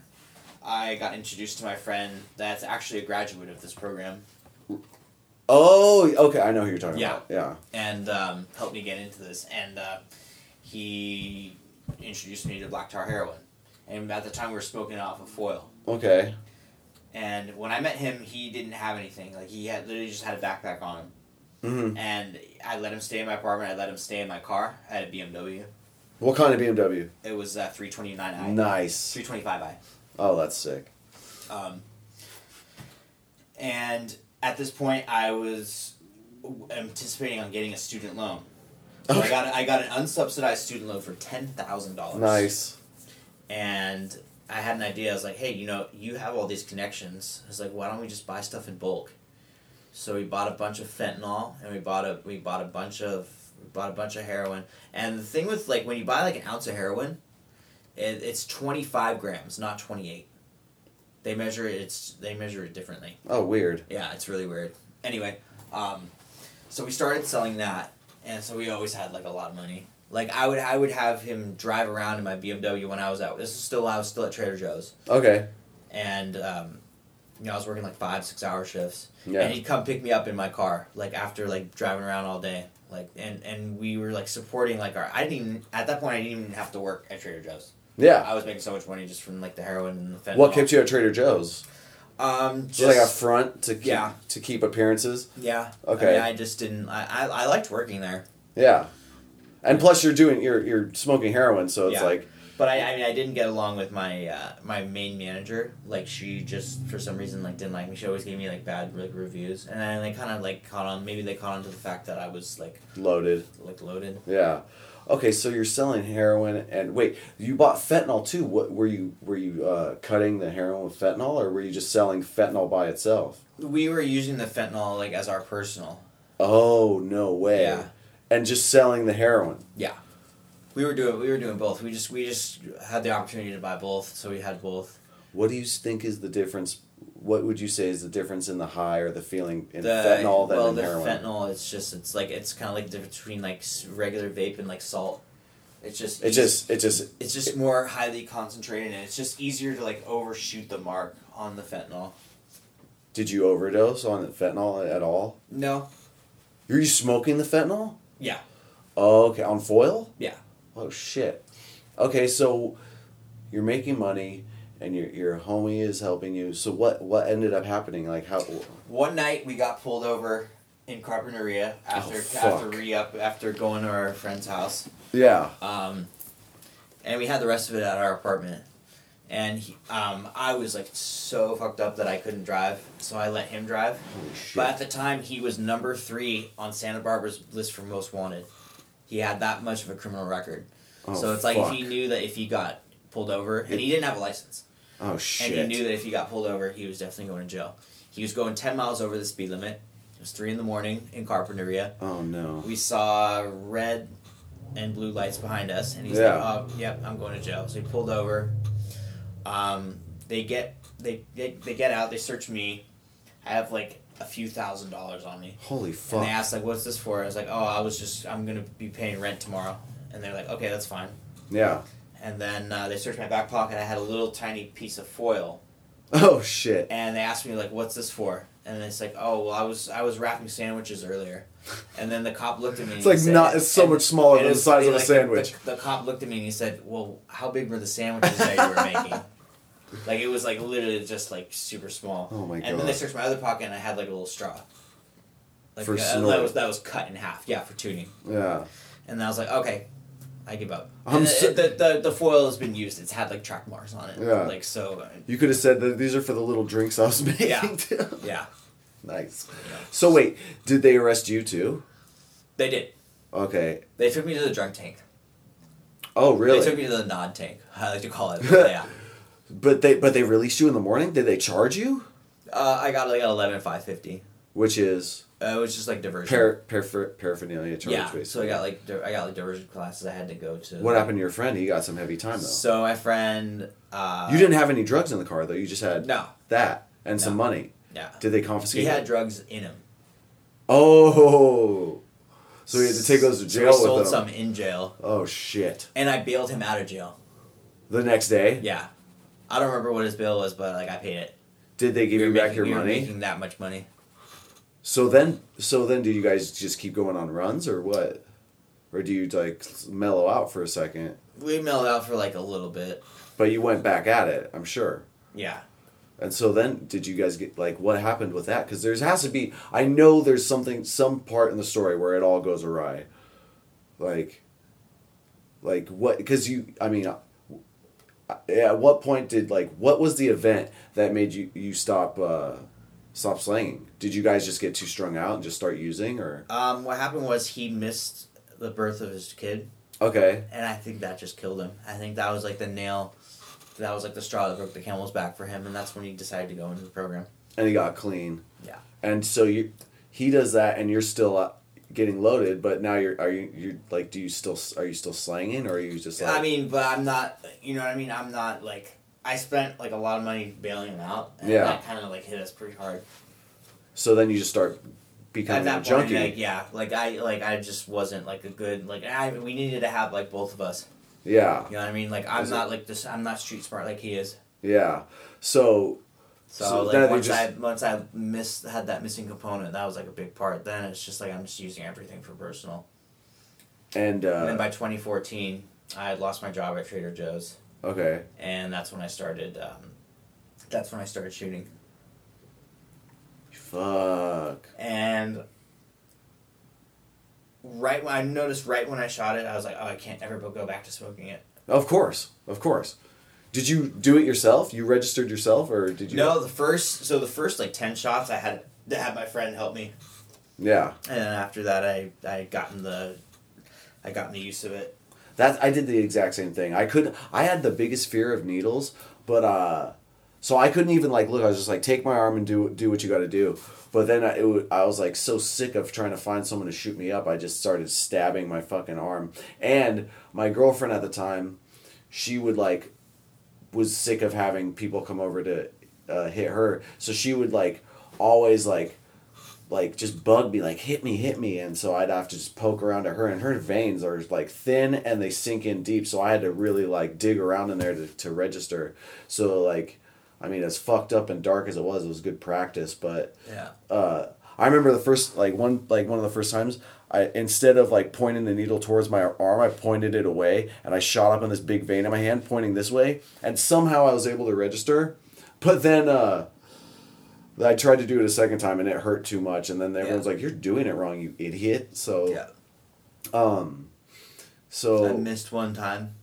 I got introduced to my friend that's actually a graduate of this program oh okay, I know who you're talking Yeah. about. Yeah. and um, helped me get into this. And uh, he introduced me to black tar heroin. And at the time, we were smoking off of foil. Okay. And when I met him, he didn't have anything. Like he had literally just had a backpack on him. Mhm. and I let him stay in my apartment. I let him stay in my car. I had a BMW. What kind of BMW? It was a 329i. Nice. 325i. Oh, that's sick. Um, and at this point, I was anticipating on getting a student loan. So I got I got an unsubsidized student loan for ten thousand dollars. Nice. And I had an idea. I was like, hey, you know, you have all these connections. I was like, why don't we just buy stuff in bulk? So we bought a bunch of fentanyl, and we bought a we bought a bunch of we bought a bunch of heroin. And the thing with like when you buy like an ounce of heroin, it, it's twenty five grams, not twenty eight. They measure it. It's they measure it differently. Oh, weird. Yeah, it's really weird. Anyway, um, so we started selling that, and so we always had like a lot of money. Like I would, I would have him drive around in my BMW when I was out. This is still I was still at Trader Joe's, Okay. and um, you know I was working like five, six hour shifts, Yeah. and he'd come pick me up in my car, like after like driving around all day, like and and we were like supporting like our. I didn't even at that point I didn't even have to work at Trader Joe's. Yeah. I was making so much money just from like the heroin and the fentanyl. What kept you at Trader Joe's? Um, just Just like a front to keep, Yeah. to keep appearances. yeah. Okay. I, mean, I just didn't. I, I I liked working there. Yeah. And plus, you're doing you're you're smoking heroin, so it's Yeah. like But I, I mean, I didn't get along with my uh, my main manager. Like, she just for some reason like didn't like me. She always gave me like bad like reviews, and then they kind of like caught on. Maybe they caught on to the fact that I was like loaded. like loaded. Yeah. Okay, so you're selling heroin, and wait, you bought fentanyl too. What were you were you uh, cutting the heroin with fentanyl, or were you just selling fentanyl by itself? We were using the fentanyl like as our personal. Oh no way! Yeah. And just selling the heroin. Yeah, we were doing we were doing both. We just we just had the opportunity to buy both, so we had both. What do you think is the difference? What would you say is the difference in the high or the feeling in the fentanyl than well, in the heroin? fentanyl, it's just it's like it's kind of like the difference between like regular vape and like salt. It's just It just it just It's just more highly concentrated, and it's just easier to like overshoot the mark on the fentanyl. did you overdose on the fentanyl at all? No. Are you smoking the fentanyl? Yeah. Oh, okay, on foil? Yeah. Oh shit. Okay, so you're making money and your your homie is helping you. So what what ended up happening? Like how One night we got pulled over in Carpinteria after Oh, after re up after going to our friend's house, Yeah. um, and we had the rest of it at our apartment. And he, um, I was like so fucked up that I couldn't drive, so I let him drive. But at the time, he was number three on Santa Barbara's list for most wanted. He had that much of a criminal record. oh, so it's like if he knew that if he got pulled over, and he didn't have a license, Oh shit. and he knew that if he got pulled over, he was definitely going to jail. He was going 10 miles over the speed limit. It was 3 in the morning in Carpinteria. Oh no. We saw red and blue lights behind us, and he's Yeah. like, oh, yep, I'm going to jail. So he pulled over. Um, they get they, they they get out. They search me. I have like a few thousand dollars on me. Holy fuck! And they asked like, "What's this for?" I was like, "Oh, I was just I'm gonna be paying rent tomorrow." And they're like, "Okay, that's fine." Yeah. And then uh, they searched my back pocket. I had a little tiny piece of foil, Oh shit. and they asked me like, "What's this for?" And it's like, "Oh, well, I was I was wrapping sandwiches earlier." And then the cop looked at me. It's and like said- not it's so and- much smaller than the size of a like, the- sandwich. The, the cop looked at me and he said, "Well, how big were the sandwiches that you were making?" Like it was like literally just like super small. Oh my and then they searched my other pocket and I had like a little straw. Like For uh, that was that was cut in half. Yeah, for tooting. yeah. And I was like, okay, I give up. I'm and so- the, the, the the foil has been used. It's had like track marks on it. Yeah. Like so. uh, You could have said that these are for the little drinks I was making. Yeah. Yeah, nice. So wait, did they arrest you too? they did. Okay. They took me to the drunk tank. Oh really? They took me to the nod tank. I like to call it. Yeah. But they but they released you in the morning? Did they charge you? Uh, I got like an eleven five fifty. Which is Uh, it was just like diversion. par, par, paraphernalia charge yeah. basically. So I got like di- I got like diversion classes I had to go to. What happened to your friend? He got some heavy time though. So my friend. Uh, you didn't have any drugs in the car though. You just had No. that and some money. Yeah. Did they confiscate? He it? had drugs in him. Oh. So he had to take those to So jail we with sold some in jail, Oh shit. and I bailed him out of jail. The next day, Yeah. I don't remember what his bill was, but like I paid it. did they give we you back making, your we money? making that much money. So then, so then, do you guys just keep going on runs or what? Or do you like mellow out for a second? We mellowed out for like a little bit. But you went back at it, I'm sure. Yeah. And so then, did you guys get like what happened with that? Because there has to be. I know there's something, some part in the story where it all goes awry. Like, like what? Because you, I mean, at what point did like what was the event that made you you stop uh, stop slanging? Did you guys just get too strung out and just start using, or Um, what happened was he missed the birth of his kid, okay, and I think that just killed him. I think that was like the nail, that was like the straw that broke the camel's back for him, and that's when he decided to go into the program. and he got clean. Yeah. And so you, he does that, and you're still uh, getting loaded. But now you're are you you like do you still are you still slanging or are you just like I mean, but I'm not. You know what I mean? I'm not like. I spent like a lot of money bailing them out, and Yeah. that kind of like hit us pretty hard. so then you just start At becoming a that point, junkie. like yeah, like I like I just wasn't like a good like I we needed to have like both of us. yeah, You know what I mean? Like I'm Is it- not like this. I'm not street smart like he is. yeah. So So, So like once just- I once I missed had that missing component, that was like a big part. Then it's just like I'm just using everything for personal. and uh, and then by 2014, I had lost my job at Trader Joe's, okay, and that's when I started. Um, that's when I started shooting, fuck. and right when I noticed, right when I shot it, I was like, oh, I can't ever go back to smoking it. Of course, of course. Did you do it yourself? You registered yourself, or did you? No, the first so the first like ten shots, I had to have my friend help me, Yeah, and then after that, I I gotten the, I gotten the use of it. that I did the exact same thing. I could. I had the biggest fear of needles, but uh, so I couldn't even like look. I was just like, take my arm and do do what you got to do. But then I, it, I was like so sick of trying to find someone to shoot me up. I just started stabbing my fucking arm. And my girlfriend at the time, she would like, was sick of having people come over to uh, hit her. So she would like always like like just bug me like hit me hit me and so i'd have to just poke around at her and her veins are like thin and they sink in deep so i had to really like dig around in there to, to register so like i mean as fucked up and dark as it was it was good practice but Yeah. uh i remember the first like one like one of the first times I, instead of like pointing the needle towards my arm, I pointed it away and I shot up on this big vein in my hand, pointing this way, and somehow I was able to register. But then uh, I tried to do it a second time and it hurt too much, and then everyone's Yeah. like, "You're doing it wrong, you idiot!" So, Yeah. um, so I missed one time.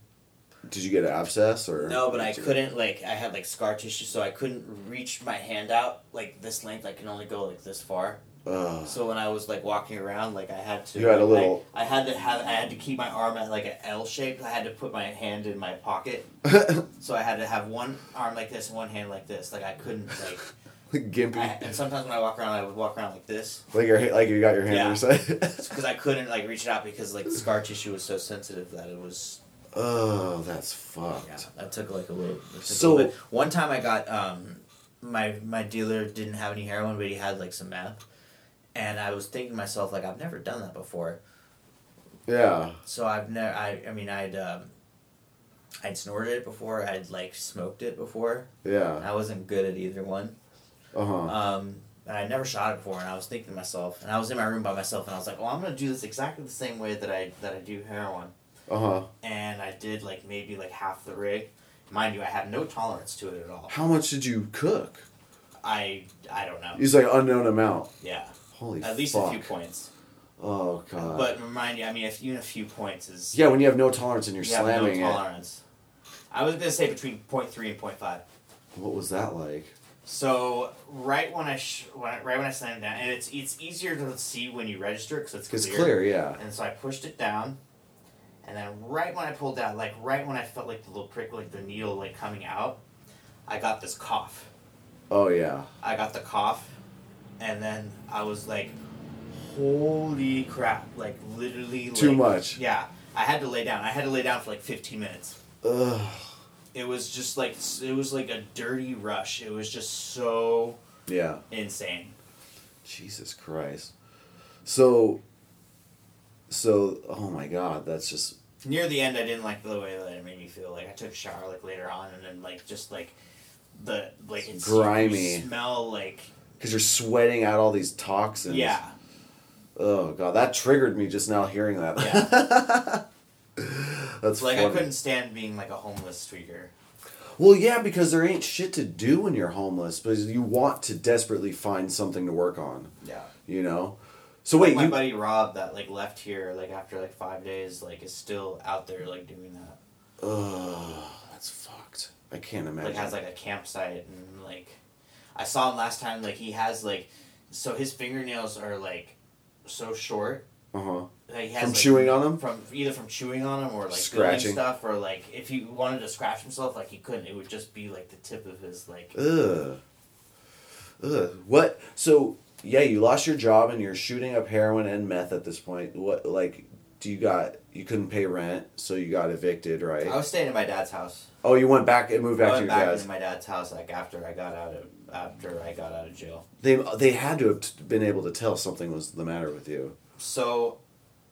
did you get an abscess or No, but I couldn't like I had like scar tissue, so I couldn't reach my hand out like this length. I can only go like this far. Ugh. So when I was like walking around, like I had to. You had a little- I, I had to have. I had to keep my arm at like an L shape. I had to put my hand in my pocket. So I had to have one arm like this and one hand like this. Like I couldn't like. gimpy, I, and sometimes when I walk around, I would walk around like this like your like you got your hand Yeah. on your side. because I couldn't like reach it out because like the scar tissue was so sensitive that it was oh, that's fucked. Yeah, that took like a little. So- a little bit. one time I got um, my my dealer didn't have any heroin, but he had like some meth, and I was thinking to myself like I've never done that before. Yeah. So I've never. I I mean I'd um, I'd snorted it before. I'd like smoked it before. Yeah. I wasn't good at either one. Uh huh. Um, and I never shot it before, and I was thinking to myself, and I was in my room by myself, and I was like, "Well, I'm gonna do this exactly the same way that I that I do heroin." Uh huh. And I did like maybe like half the rig. Mind you, I have no tolerance to it at all. How much did you cook? I I don't know. He's like unknown amount. Yeah, Holy at least fuck. a few points. Oh god. But remind you, I mean, if even a few points is yeah, when you have no tolerance and you're you slamming no it. tolerance. I was gonna say between point three and point five. What was that like? So right when I sh- when I, right when I slammed down, and it's it's easier to see when you register because it's It's clear. clear, yeah. And so I pushed it down, and then right when I pulled out, like right when I felt like the little prick, like the needle, like coming out, I got this cough. Oh yeah. I got the cough, and then I was like, "Holy crap!" Like literally. Too like- much. Yeah, I had to lay down. I had to lay down for like fifteen minutes. Ugh. It was just like it was like a dirty rush. It was just so Yeah. insane. Jesus Christ. So. So, oh my God, that's just Near the end, I didn't like the way that it made me feel. Like I took a shower like later on, and then like just like the like it's Grimy. smell like because you're sweating out all these toxins. yeah Oh God, that triggered me just now hearing that. Yeah. that's like funny. I couldn't stand being like a homeless tweaker. Well, yeah, because there ain't shit to do when you're homeless, but you want to desperately find something to work on. Yeah. You know. So wait, my you buddy Rob that like left here like after like five days like is still out there like doing that. Ugh, that's fucked. I can't imagine. Like has like a campsite and like I saw him last time like he has like so his fingernails are like so short. uh huh. Like, he has, From like, chewing on them. From either from chewing on them or like Scratching. stuff or like if he wanted to scratch himself like he couldn't it would just be like the tip of his like Ugh. Ugh. What? So yeah, you lost your job and you're shooting up heroin and meth at this point. What like? Do you got? You couldn't pay rent, so you got evicted, right? I was staying at my dad's house. oh, you went back and moved back I to your back dad's. into my dad's house like after I got out of after I got out of jail. They they had to have t- been able to tell something was the matter with you. So,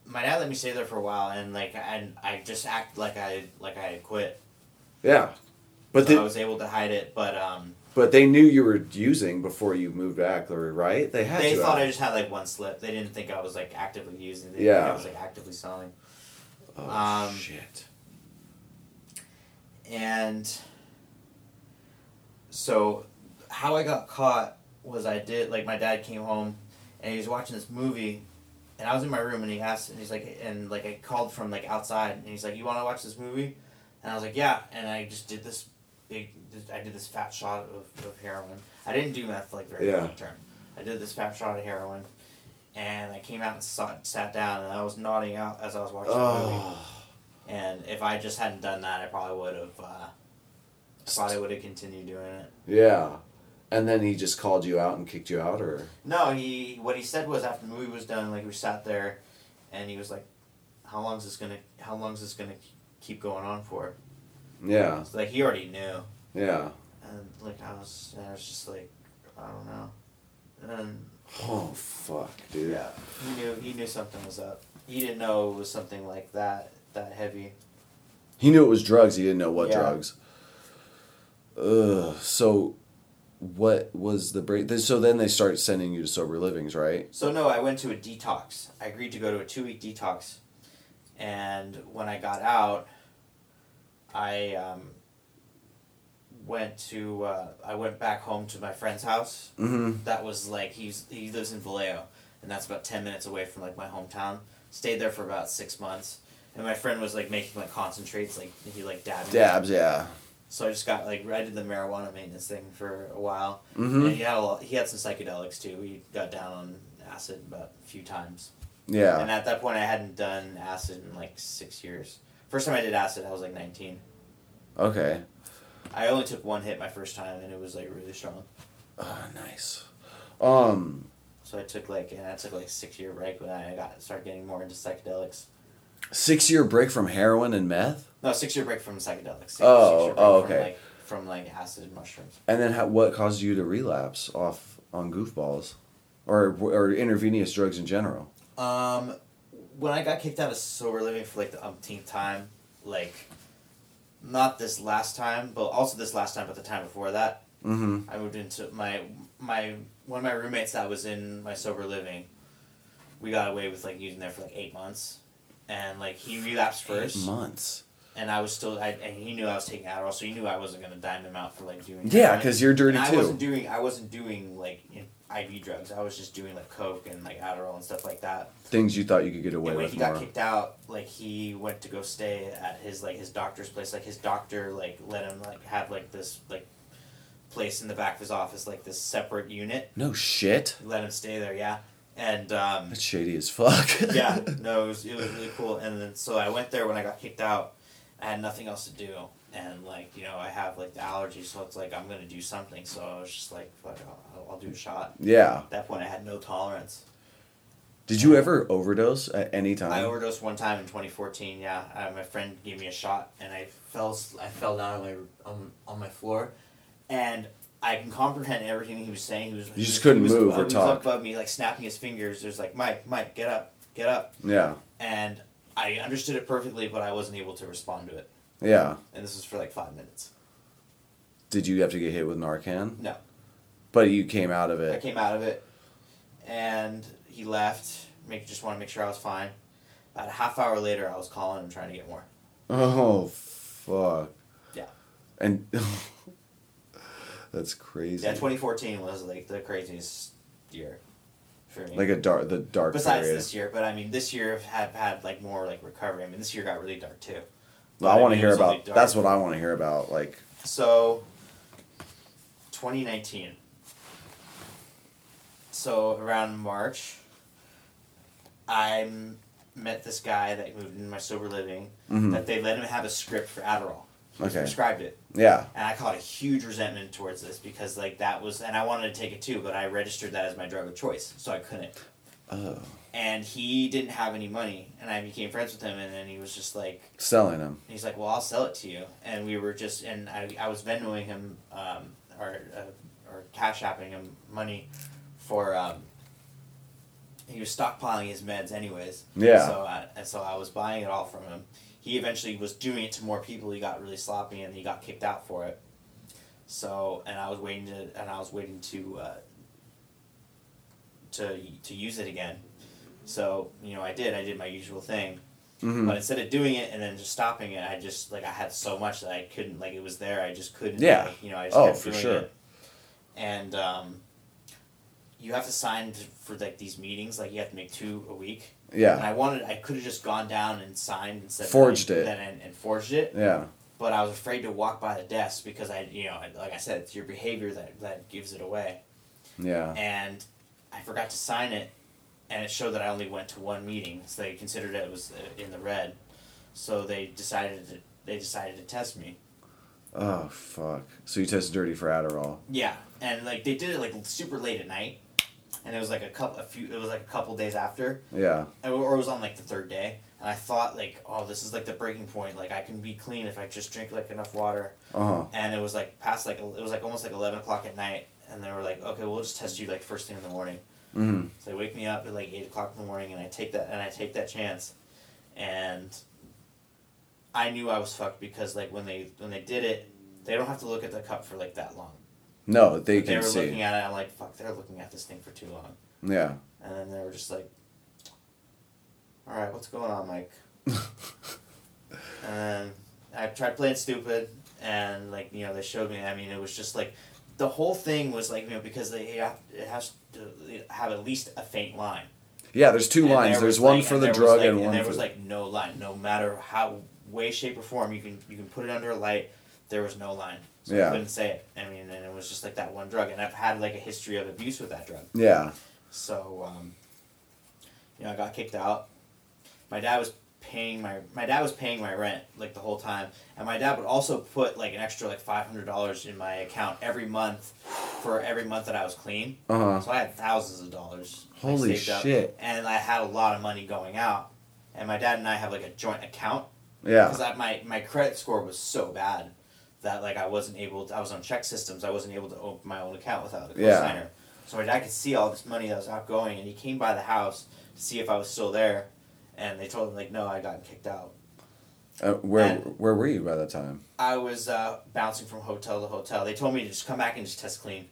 my dad let me stay there for a while, and like and I just act like I like I had quit. Yeah, but so they, I was able to hide it, but um, but they knew you were using before you moved back, or right? They had they to. thought have. I just had like one slip. They didn't think I was like actively using. They Yeah. didn't think I was like actively selling. Oh um, shit. And so, how I got caught was I did like my dad came home, and he was watching this movie, and I was in my room, and he asked, and he's like, and like I called from like outside, and he's like, "You want to watch this movie?" And I was like, "Yeah," and I just did this big, I did this fat shot of, of heroin. I didn't do meth like very Yeah. long term. I did this fat shot of heroin, and I came out and sat, sat down, and I was nodding out as I was watching the movie. Oh, And if I just hadn't done that, I probably would have. Uh, I probably would have continued doing it. yeah. And then he just called you out and kicked you out, or No, he. What he said was after the movie was done, like we sat there, and he was like, "How long is this gonna? How long is this gonna keep going on for?" yeah, So, like he already knew, yeah. and like I was, I was just like, I don't know, and Oh fuck, dude. yeah, he knew he knew something was up. He didn't know it was something like that that heavy. He knew it was drugs. He didn't know what Yeah. drugs. Ugh. So, what was the break? So then they start sending you to sober livings, right? So no, I went to a detox. I agreed to go to a two week detox, and when I got out, I um, went to uh, I went back home to my friend's house. Mm-hmm. That was like he's he lives in Vallejo, and that's about ten minutes away from like my hometown. Stayed there for about six months, and my friend was like making like concentrates, like he like dabbed. me. Dabs, yeah. So I just got like I did the marijuana maintenance thing for a while, Mm-hmm. and he had a lot, he had some psychedelics too. He got down on acid about a few times. Yeah. And at that point, I hadn't done acid in like six years. First time I did acid, I was like 19. Okay. I only took one hit my first time, and it was like really strong. Oh, nice. Um. So I took like, and I took like six year break when I got started getting more into psychedelics. Six year break from heroin and meth, No, six year break from psychedelics. Six, Oh, six year break oh, from, okay. like, from like acid and mushrooms. and then how, what caused you to relapse off on goofballs, or or intravenous drugs in general? Um, when I got kicked out of sober living for like the umpteenth time, like, not this last time, but also this last time, but the time before that, Mm-hmm. I moved into my my one of my roommates that was in my sober living. We got away with like using there for like eight months, and like he relapsed first, Months. and I was still I and he knew I was taking Adderall, so he knew I wasn't gonna dime him out for like doing. Yeah, because you're dirty And I wasn't doing I wasn't doing like IV drugs. I was just doing like coke and like Adderall and stuff like that. Things you thought you could get away And when with he more. got kicked out, like he went to go stay at his like his doctor's place. Like his doctor like let him like have like this like place in the back of his office, like this separate unit. no shit. Let him stay there, yeah. And um, That's shady as fuck. yeah, no, it was it was really cool. And then so I went there when I got kicked out. I had nothing else to do, and like you know I have like the allergy, so it's like I'm gonna do something. So I was just like, fuck, I'll, I'll do a shot. yeah. At that point, I had no tolerance. Did you ever overdose at any time? I overdosed one time in 2014. Yeah, uh, my friend gave me a shot, and I fell. I fell down on my on, on my floor, and I can comprehend everything he was saying. He was. You just couldn't was move above, or he was above me, like snapping his fingers. There's like, Mike, Mike, get up, get up, yeah. and I understood it perfectly, but I wasn't able to respond to it. Yeah. And this was for like five minutes. Did you have to get hit with Narcan? No. But you came out of it. I came out of it, and he left. Make just want to make sure I was fine. About a half hour later, I was calling him trying to get more. Oh, fuck. Yeah. And that's crazy. Yeah, 2014 was like the craziest year for me. like a dark, the dark Besides period. this year, but I mean, this year have had like more like recovery. I mean, this year got really dark too. I want to hear about. That's what I want to hear about. Like, So, 2019. So around March, I met this guy that moved into my sober living. mhm. That they let him have a script for Adderall. He Okay. prescribed it, yeah, and I caught a huge resentment towards this because like that was, and I wanted to take it too, but I registered that as my drug of choice, so I couldn't. oh, And he didn't have any money, and I became friends with him, and then he was just like, selling them. He's like, "Well, I'll sell it to you." And we were just, and I, I was Venmoing him, um, or uh, or cash apping him money for. Um, he was stockpiling his meds, anyways. Yeah. So I, and so I was buying it all from him. He eventually was doing it to more people. He got really sloppy, and he got kicked out for it. So, and I was waiting to, and I was waiting to, uh, to to use it again. So you know, I did. I did my usual thing. hmm But instead of doing it and then just stopping it, I just like I had so much that I couldn't like it was there. I just couldn't. Yeah. like, you know, I just Oh, kept for sure. it. And um, you have to sign for like these meetings. Like you have to make two a week. And Yeah, I wanted. I could have just gone down and signed instead. of Forged and, it. And, and forged it. yeah, But I was afraid to walk by the desk because I, you know, like I said, it's your behavior that that gives it away. yeah. And I forgot to sign it, and it showed that I only went to one meeting, so they considered it was uh, in the red. So they decided to, they decided to test me. Oh fuck! So you tested dirty for Adderall? Yeah, and like they did it like super late at night, and it was like a couple a few it was like a couple days after, Yeah, or it was on like the third day. And I thought like, oh, this is like the breaking point. Like I can be clean if I just drink like enough water. uh huh. And it was like past like it was like almost like eleven o'clock at night, and they were like, okay, we'll just test you like first thing in the morning. hmm So they wake me up at like eight o'clock in the morning, and I take that and I take that chance, and I knew I was fucked because like when they when they did it, they don't have to look at the cup for like that long. No, they But they can were see. looking at it. I'm like, fuck, they're looking at this thing for too long, yeah. and then they were just like, all right, what's going on, Mike? and then I tried playing stupid, and like you know they showed me. I mean, it was just like the whole thing was like you know because they have it has to have at least a faint line. Yeah, there's two And lines. there There's one like- for the drug like- and one there was like no line. No matter how way, shape, or form you can you can put it under a light, there was no line. So Yeah. I couldn't say it. I mean, and it was just like that one drug, and I've had like a history of abuse with that drug. yeah. So, um, you know, I got kicked out. My dad was paying my my dad was paying my rent like the whole time, and my dad would also put like an extra like five hundred dollars in my account every month for every month that I was clean. Uh huh. So I had thousands of dollars. Holy saved up, shit. and I had a lot of money going out. And my dad and I have like a joint account Yeah. because my my credit score was so bad that like I wasn't able. To, I was on ChexSystems. I wasn't able to open my own account without a Yeah. cosigner. So my dad could see all this money that was outgoing, and he came by the house to see if I was still there. And they told him like, no, I got kicked out. Uh, where and- where were you by that time? I was uh, bouncing from hotel to hotel. They told me to just come back and just test clean.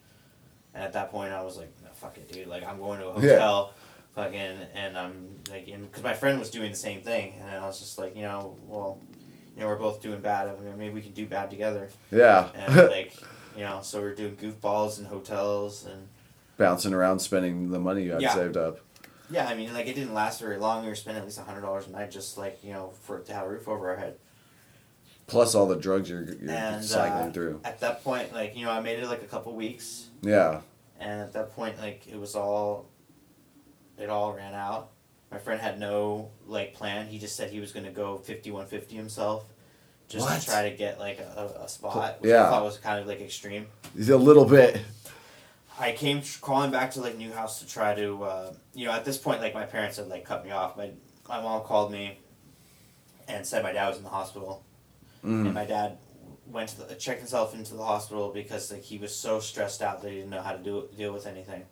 And at that point, I was like, no, fuck it, dude. Like, I'm going to a Yeah. hotel, fucking, and I'm like, because my friend was doing the same thing, and I was just like, you know, well, you know, we're both doing bad. I mean, maybe we can do bad together. Yeah. And like, you know, so we're doing goofballs in hotels, and Bouncing around, spending the money you had Yeah. saved up. yeah, I mean, like, it didn't last very long. We were spending at least hundred dollars a night just like, you know, for to have a roof over our head. Plus all the drugs you're, you're And, cycling uh, through. At that point, like, you know, I made it like a couple weeks. Yeah. and at that point like it was all it all ran out my friend had no like plan he just said he was going to go 5150 himself just What? to try to get like a, a spot which Yeah. i thought was kind of like extreme A little bit. i came crawling back to like new house to try to uh, you know at this point like my parents had like cut me off my, my mom called me and said my dad was in the hospital and Mm. my dad went to the, checked himself into the hospital because like he was so stressed out that he didn't know how to do deal with anything.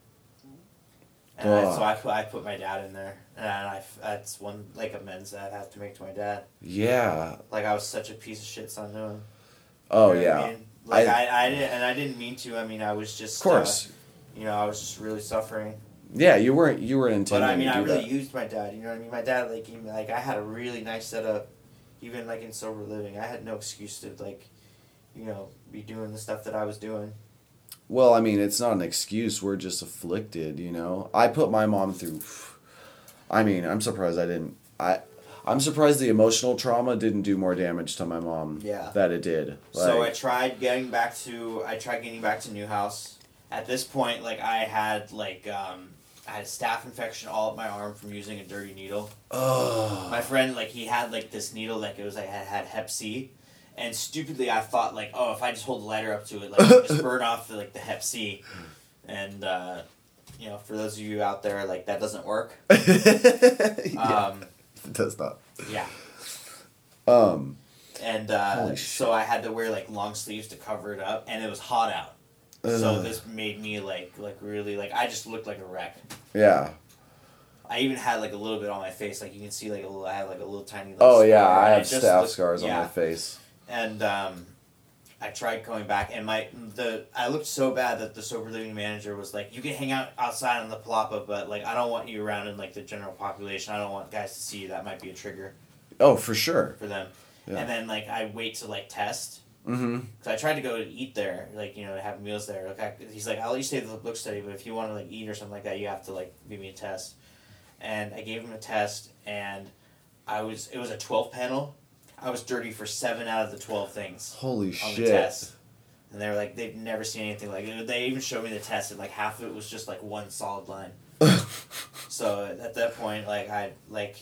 And I, so I put I put my dad in there, and I that's one like amends that I have to make to my dad. Yeah. Like I was such a piece of shit son to him. Oh You know yeah. I mean? Like I- I, I, didn't and I didn't mean to. I mean I was just Of course. uh, you know I was just really suffering. yeah, you weren't you weren't But intending I mean I really that. used my dad. You know what I mean? My dad like even, like I had a really nice setup, even like in sober living. I had no excuse to like you know, be doing the stuff that I was doing. Well, I mean, it's not an excuse. We're just afflicted, you know. I put my mom through. I mean, I'm surprised I didn't. I, I'm surprised the emotional trauma didn't do more damage to my mom. Yeah. That it did. so I tried getting back to I tried getting back to Newhouse. At this point, like I had like um, I had a staph infection all up my arm from using a dirty needle. oh. My friend like he had like this needle like it was like had, had Hep C, and stupidly I thought like oh if I just hold the lighter up to it like just burn off the like the Hep C, and uh, you know for those of you out there like that doesn't work. yeah, Um, it does not. yeah. Um. and uh, so I had to wear like long sleeves to cover it up, and it was hot out. So this made me like like really like I just looked like a wreck. Yeah. I even had like a little bit on my face, like you can see like a little. I had like a little tiny. Like, Oh yeah, I have it just staph looked- scars on my face. And um, I tried going back, and my the I looked so bad that the sober living manager was like, "You can hang out outside on the palapa, but like I don't want you around in like the general population. I don't want guys to see you. That might be a trigger Oh, for sure. for them." Yeah. And then like I wait to like test. Mm-hmm. Cause I tried to go to eat there, like you know, have meals there. Like I, he's like, I'll let you stay the book study, but if you want to like eat or something like that, you have to like give me a test. And I gave him a test, and I was it was a twelve panel. I was dirty for seven out of the twelve things Holy on shit. the test. And they were like, they've never seen anything like it. They even showed me the test, and like half of it was just like one solid line. So at that point, like I like,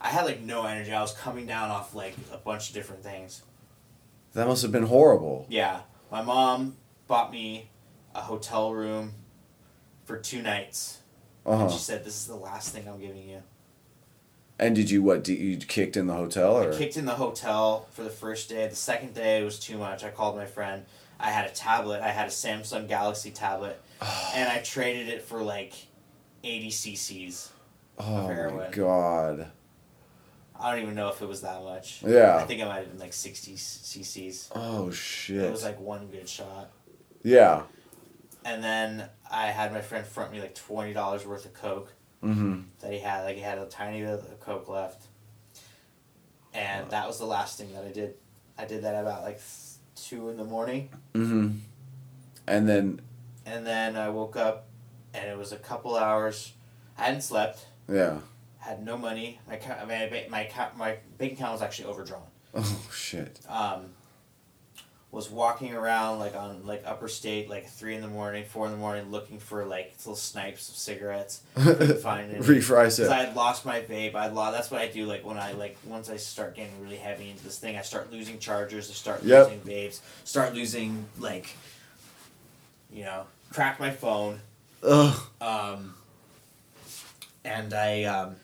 I had like no energy. I was coming down off like a bunch of different things. that must have been horrible. Yeah, my mom bought me a hotel room for two nights, Uh and she said, "This is the last thing I'm giving you." And did you what? Did you kicked in the hotel or? I kicked in the hotel for the first day. The second day was too much. I called my friend. I had a tablet. I had a Samsung Galaxy tablet, and I traded it for like eighty CCs. oh my god. I don't even know if it was that much. Yeah. I think it might have been like sixty CCs. Oh shit. It was like one good shot. yeah. And then I had my friend front me like twenty dollars worth of coke. Mm-hmm. that he had. Like he had a tiny bit of coke left, and that was the last thing that I did. I did that about like two in the morning, Mm-hmm. And then and then I woke up, and it was a couple hours. I hadn't slept. yeah. Had no money. My my my my bank account was actually overdrawn. Oh shit. Um, was walking around like on like upper state like three in the morning, four in the morning, looking for like little snipes of cigarettes. Find any. Refries it. I had lost my vape. I lost. That's what I do. Like when I like once I start getting really heavy into this thing, I start losing chargers. I start Yep. losing vapes. Start losing like, you know, crack my phone. Ugh. Um, and I um,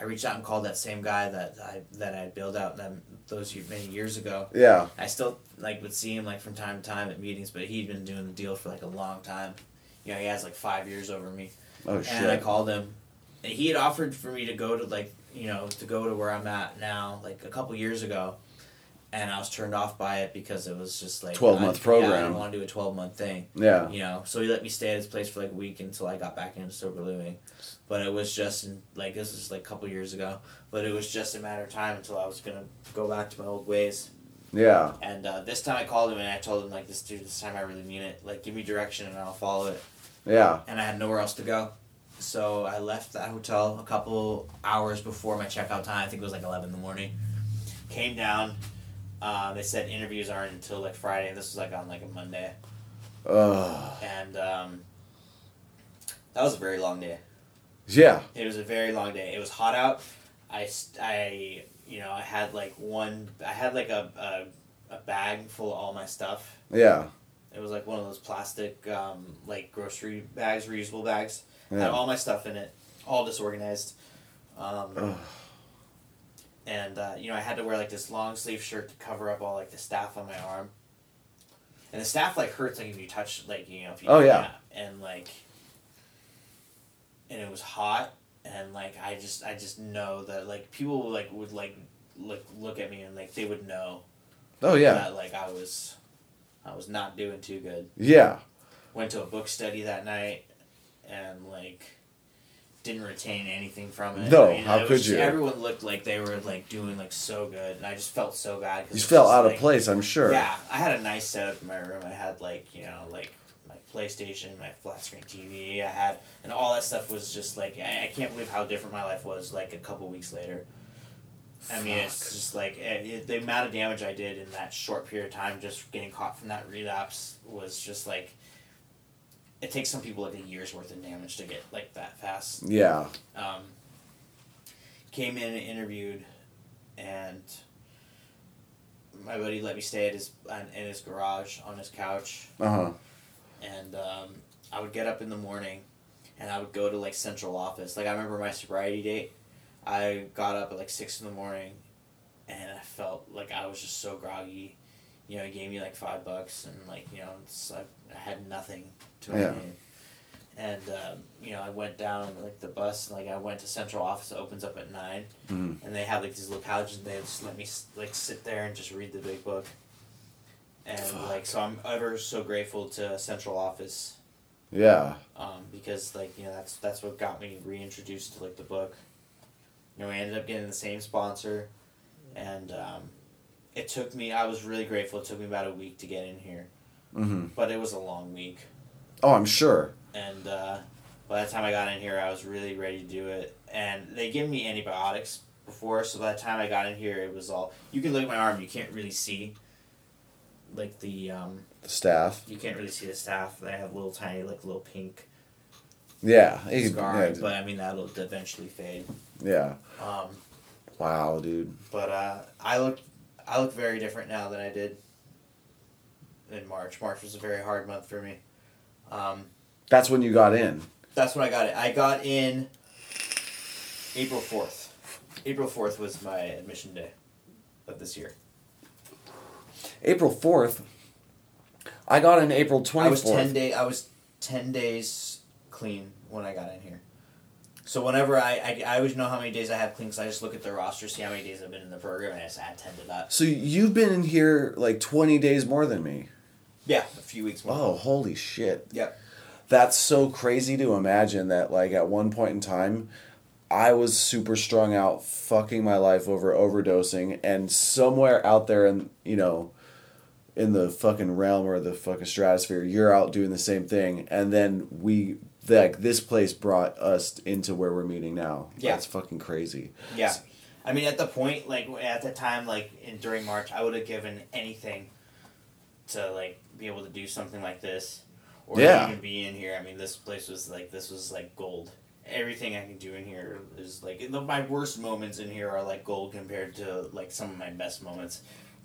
I reached out and called that same guy that I that I built out them those many years ago. Yeah. I still like would see him like from time to time at meetings, but he'd been doing the deal for like a long time. You know, he has like five years over me. Oh And I shit. called him. And he had offered for me to go to like you know to go to where I'm at now like a couple years ago, and I was turned off by it because it was just like 12 I- month Yeah, I didn't want to do a twelve month thing. Yeah. You know, so he let me stay at his place for like a week until I got back into sober living. But it was just in, like this was like a couple years ago. But it was just a matter of time until I was gonna go back to my old ways. Yeah. And uh, this time I called him and I told him like this dude, this time I really mean it. Like give me direction and I'll follow it Yeah. and I had nowhere else to go. So I left that hotel a couple hours before my checkout time. I think it was like eleven in the morning. Came down. Uh, they said interviews aren't until like Friday, and this was like on like a Monday. Ugh. And um, that was a very long day. Yeah. It was a very long day. It was hot out. I, I you know I had like one. I had like a, a, a bag full of all my stuff. Yeah. It was like one of those plastic um, like grocery bags, reusable bags. Yeah. had all my stuff in it, all disorganized. Um, and uh, you know, I had to wear like this long sleeve shirt to cover up all like the staph on my arm. And the staph like hurts like if you touch like you know if you Oh, yeah. and like and it was hot and like I just I just know that like people like would like look look at me and like they would know Oh yeah. that like I was I was not doing too good Yeah. went to a book study that night and like didn't retain anything from it. No, I mean, how could just- you? Everyone looked like they were like doing like so good, and I just felt so bad. 'cause You felt out of place, I'm sure. Yeah, I had a nice setup in my room. I had like you know like PlayStation, my flat screen TV. I had and all that stuff was just like I, can't believe how different my life was like a couple weeks later. I mean, it's just like it, it- the amount of damage I did in that short period of time, just getting caught from that relapse, was just like. It takes some people like a year's worth of damage to get like that fast. Yeah. Um, came in and interviewed, and my buddy let me stay at his in his garage on his couch, Uh huh. And um, I would get up in the morning, and I would go to like central office. Like I remember my sobriety date, I got up at like six in the morning, and I felt like I was just so groggy. You know, he gave me like five bucks, and like you know, I, I had nothing to my Yeah. name. And um, you know, I went down like the bus. and, Like I went to central office. It opens up at nine, Mhm. and they have like these little couches. And they just let me like sit there and just read the big book. And Fuck. like so, I'm ever so grateful to central office Yeah. um, because like you know that's that's what got me reintroduced to like the book. You know, we ended up getting the same sponsor, and um, it took me. I was really grateful. It took me about a week to get in here, hmm but it was a long week. Oh, I'm sure. And uh, by the time I got in here, I was really ready to do it. And they gave me antibiotics before, so by the time I got in here, it was all. You can look at my arm. You can't really see. Like the um, The staph. you can't really see the staph. They have little tiny like little pink Yeah. He- scar, yeah. but I mean that'll eventually fade. yeah. Um, Wow, dude. but uh, I look, I look very different now than I did in March. March was a very hard month for me. Um, That's when you got in. that's when I got it. I got in April fourth. April fourth was my admission day of this year. April 4th. I got in April 24th. I was ten day. I was ten days clean when I got in here. So whenever I, I, I always know how many days I have clean because I just look at the roster, see how many days I've been in the program, and I just add ten to that. So you've been in here like 20 days more than me. Yeah, a few weeks more. Oh, holy shit. Yep. That's so crazy to imagine that like at one point in time I was super strung out fucking my life over overdosing and somewhere out there in, you know, in the fucking realm or the fucking stratosphere, you're out doing the same thing and then we like this place brought us into where we're meeting now. Yeah. it's fucking crazy. Yeah, I mean, at the point, like at the time, like in during March, I would have given anything to like be able to do something like this, or Yeah. even be in here. I mean, this place was like this was like gold. Everything I can do in here is like the, my worst moments in here are like gold compared to like some of my best moments.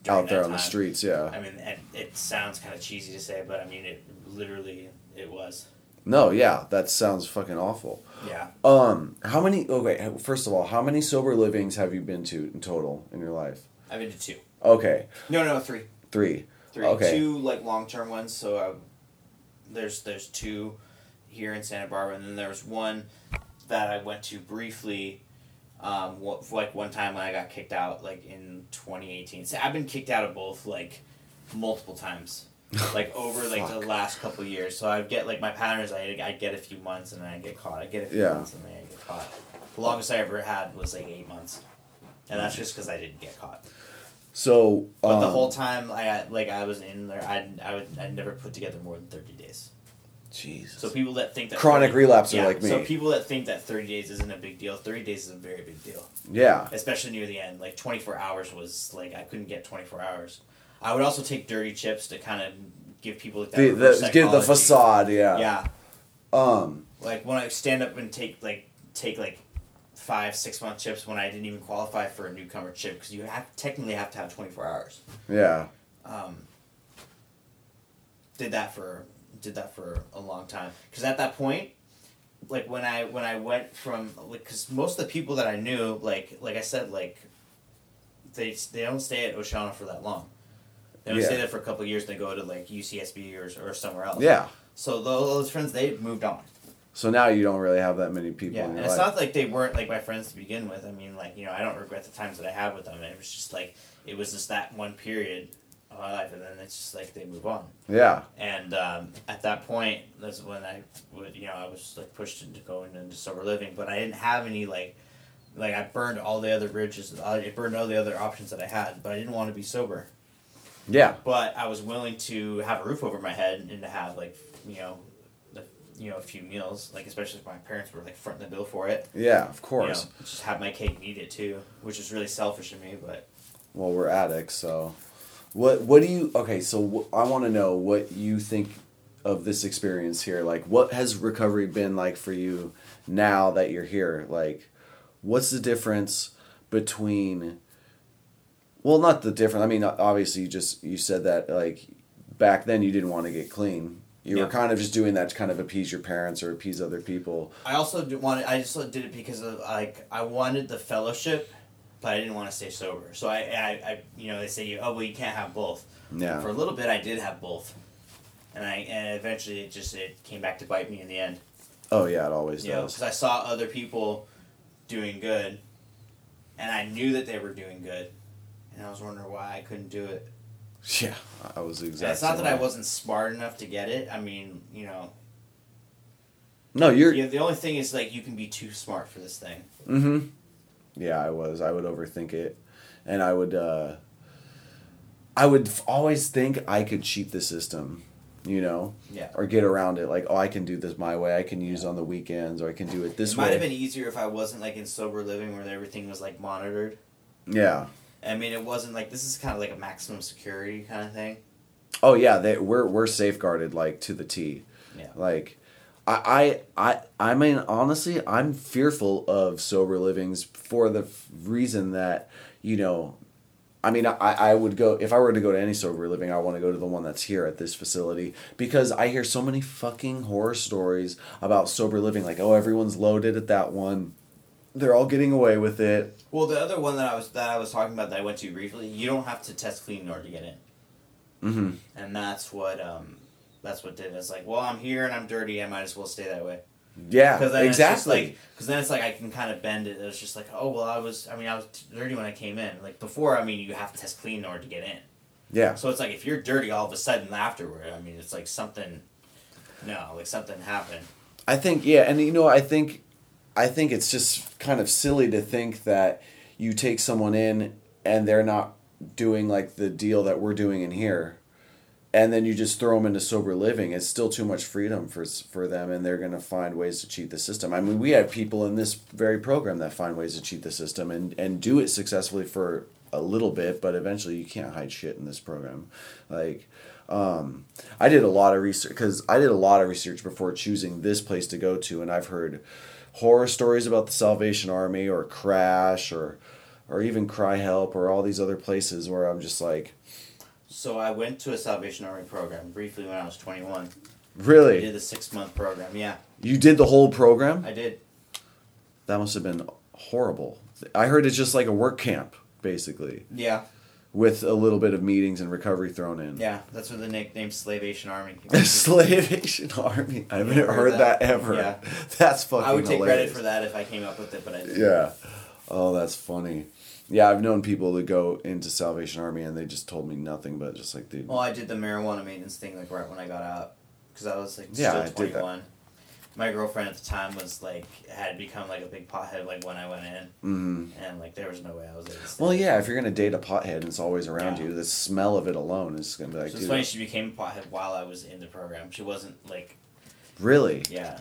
Out there on the streets, yeah. I mean, and it sounds kind of cheesy to say, but I mean, it literally it was. No, yeah, that sounds fucking awful. Yeah. Um, how many? Okay, first of all, how many sober livings have you been to in total in your life? I've been to two. Okay, No, no, three. three. Three, Okay. two like long term ones. So uh, there's there's two here in Santa Barbara, and then there was one that I went to briefly. Um, wha- like one time when I got kicked out, like in 2018. So I've been kicked out of both like multiple times, like over like the last couple years. So I'd get like my patterns. I I get a few months and then I get caught. I get a few Yeah. months and then I get caught. The longest I ever had was like eight months, and that's just because I didn't get caught. So, But the um, whole time I like I was in there, I I would I never put together more than thirty days. Jesus. So people that think that Chronic 30 relapser yeah, like me. So people that think that thirty days isn't a big deal, thirty days is a very big deal, yeah, especially near the end. Like twenty four hours was like I couldn't get twenty four hours. I would also take dirty chips to kind of give people that the, the, give the facade. Yeah. Yeah, Um. like when I stand up and take like take like five six month chips when I didn't even qualify for a newcomer chip because you have technically have to have twenty four hours. Yeah. um, did that for did that for a long time because at that point like when i when i went from like because most of the people that i knew like like i said like they they don't stay at oceana for that long they don't Yeah. stay there for a couple of years they go to like ucsb or, or somewhere else Yeah. so those, those friends they moved on So now you don't really have that many people yeah and it's life. not like they weren't like my friends to begin with i mean like you know i don't regret the times that i had with them it was just like it was just that one period my life, and then it's just like they move on. Yeah. And um, at that point, that's when I would, you know, I was like pushed into going into sober living, but I didn't have any like, like I burned all the other bridges. I burned all the other options that I had, but I didn't want to be sober. Yeah. But I was willing to have a roof over my head and to have like, you know, the, you know, a few meals. Like especially if my parents were like fronting the bill for it. Yeah, of You course. know, just have my cake and eat it too, which is really selfish of me, but. Well, we're addicts, so what what do you Okay, so wh- I want to know what you think of this experience here. Like what has recovery been like for you now that you're here? Like what's the difference between well, not the difference. I mean, obviously you just you said that like back then you didn't want to get clean. You were kind of just doing that to kind of appease your parents or appease other people. I also wanted. I just did it because of like I wanted the fellowship, but I didn't want to stay sober. So I, I, I you know, they say, oh well, you can't have both. Yeah. For a little bit, I did have both, and I and eventually it just it came back to bite me in the end. Oh yeah, it always You know, does. because I saw other people doing good, and I knew that they were doing good, and I was wondering why I couldn't do it. Yeah, I was exactly. it's not that I wasn't smart enough to get it. I mean, you know, No, you're. yeah, the only thing is like you can be too smart for this thing. Mm-hmm. Yeah, I was. I would overthink it, and I would. uh I would always think I could cheat the system, you know, Yeah. or get around it. Like, oh, I can do this my way. I can use on the weekends, or I can do it this it way. might have been easier if I wasn't like in sober living where everything was like monitored. Yeah. I mean, it wasn't like this is kind of like a maximum security kind of thing. Oh yeah, they we're we're safeguarded like to the T. Yeah. Like, I I I I mean honestly, I'm fearful of sober livings for the reason that you know. I mean, I, I would go if I were to go to any sober living. I want to go to the one that's here at this facility because I hear so many fucking horror stories about sober living. Like, oh, everyone's loaded at that one. They're all getting away with it. Well, the other one that I was that I was talking about that I went to briefly, you don't have to test clean in order to get in, Mm-hmm. and that's what um, that's what did it. It's like, well, I'm here and I'm dirty. I might as well stay that way. Yeah, Because then exactly. Just like, because then it's like I can kind of bend it. It's just like, oh well, I was. I mean, I was dirty when I came in. Like before, I mean, you have to test clean in order to get in. yeah, So it's like if you're dirty all of a sudden afterward, I mean, it's like something. No, like something happened. I think yeah, and you know, I think I think it's just kind of silly to think that you take someone in and they're not doing like the deal that we're doing in here. And then you just throw them into sober living. It's still too much freedom for for them, and they're gonna find ways to cheat the system. I mean, we have people in this very program that find ways to cheat the system and and do it successfully for a little bit, but eventually you can't hide shit in this program. Like, um, I did a lot of research because I did a lot of research before choosing this place to go to, and I've heard horror stories about the Salvation Army or Crash or or even CRI-Help or all these other places where I'm just like, So I went to a Salvation Army program briefly when I was 21. Really? I did the six month program. Yeah, you did the whole program? I did. That must have been horrible. I heard it's just like a work camp basically Yeah, with a little bit of meetings and recovery thrown in. yeah. That's where the nickname Slavation Army. came from. Slavation Army. I haven't heard, heard that, that? ever. Yeah. That's fucking I would take hilarious. credit for that if I came up with it, but I didn't. Yeah. Oh, that's funny. Yeah, I've known people that go into Salvation Army and they just told me nothing but just like, dude. Well, I did the marijuana maintenance thing like right when I got out, because I was like Yeah, still I did that. My girlfriend at the time was like had become like a big pothead like when I went in, hmm and like there was no way I was Well, yeah, if you're gonna date a pothead and it's always around Yeah. you, the smell of it alone is gonna be like, So it's funny she became a pothead while I was in the program. She wasn't like really? yeah.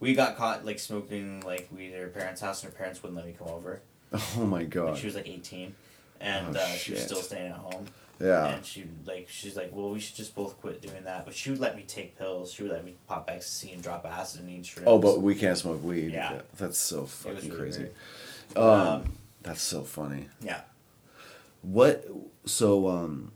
We got caught like smoking like weed at her parents' house, and her parents wouldn't let me come over. Oh my god. she was like eighteen, and Oh, uh, she was still staying at home. Yeah. And she like she's like, well, we should just both quit doing that. But she would let me take pills. She would let me pop ecstasy and drop acid and eat shrooms. Oh, but we can't smoke weed. Yeah. That's so fucking really crazy. Um, Um, that's so funny. yeah. What? So, um,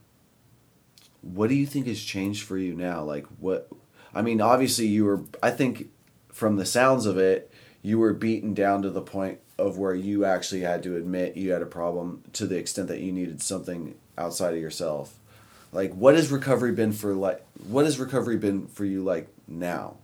what do you think has changed for you now? Like, what? I mean, obviously, you were. I think, from the sounds of it, you were beaten down to the point of where you actually had to admit you had a problem to the extent that you needed something outside of yourself. Like, what has recovery been for? Like, what has recovery been for you? Like now,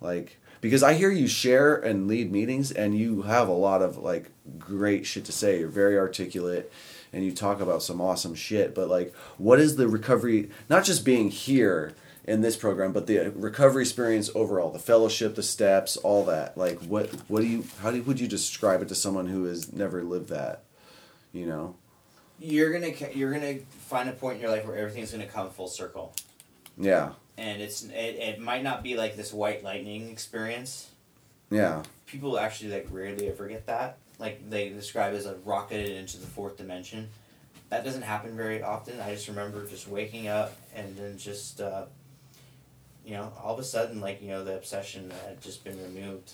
like because I hear you share and lead meetings, and you have a lot of like great shit to say. You're very articulate and you talk about some awesome shit. But like, what is the recovery? Not just being here in this program, but the recovery experience overall, the fellowship, the steps, all that. Like, what what do you? How do, would you describe it to someone who has never lived that? You know. You're gonna you're gonna find a point in your life where everything's gonna come full circle, Yeah. and it's it, it might not be like this white lightning experience. Yeah. People actually like rarely ever get that. Like they describe it as a rocketed into the fourth dimension. That doesn't happen very often. I just remember just waking up and then just uh, you know all of a sudden like you know the obsession had just been removed.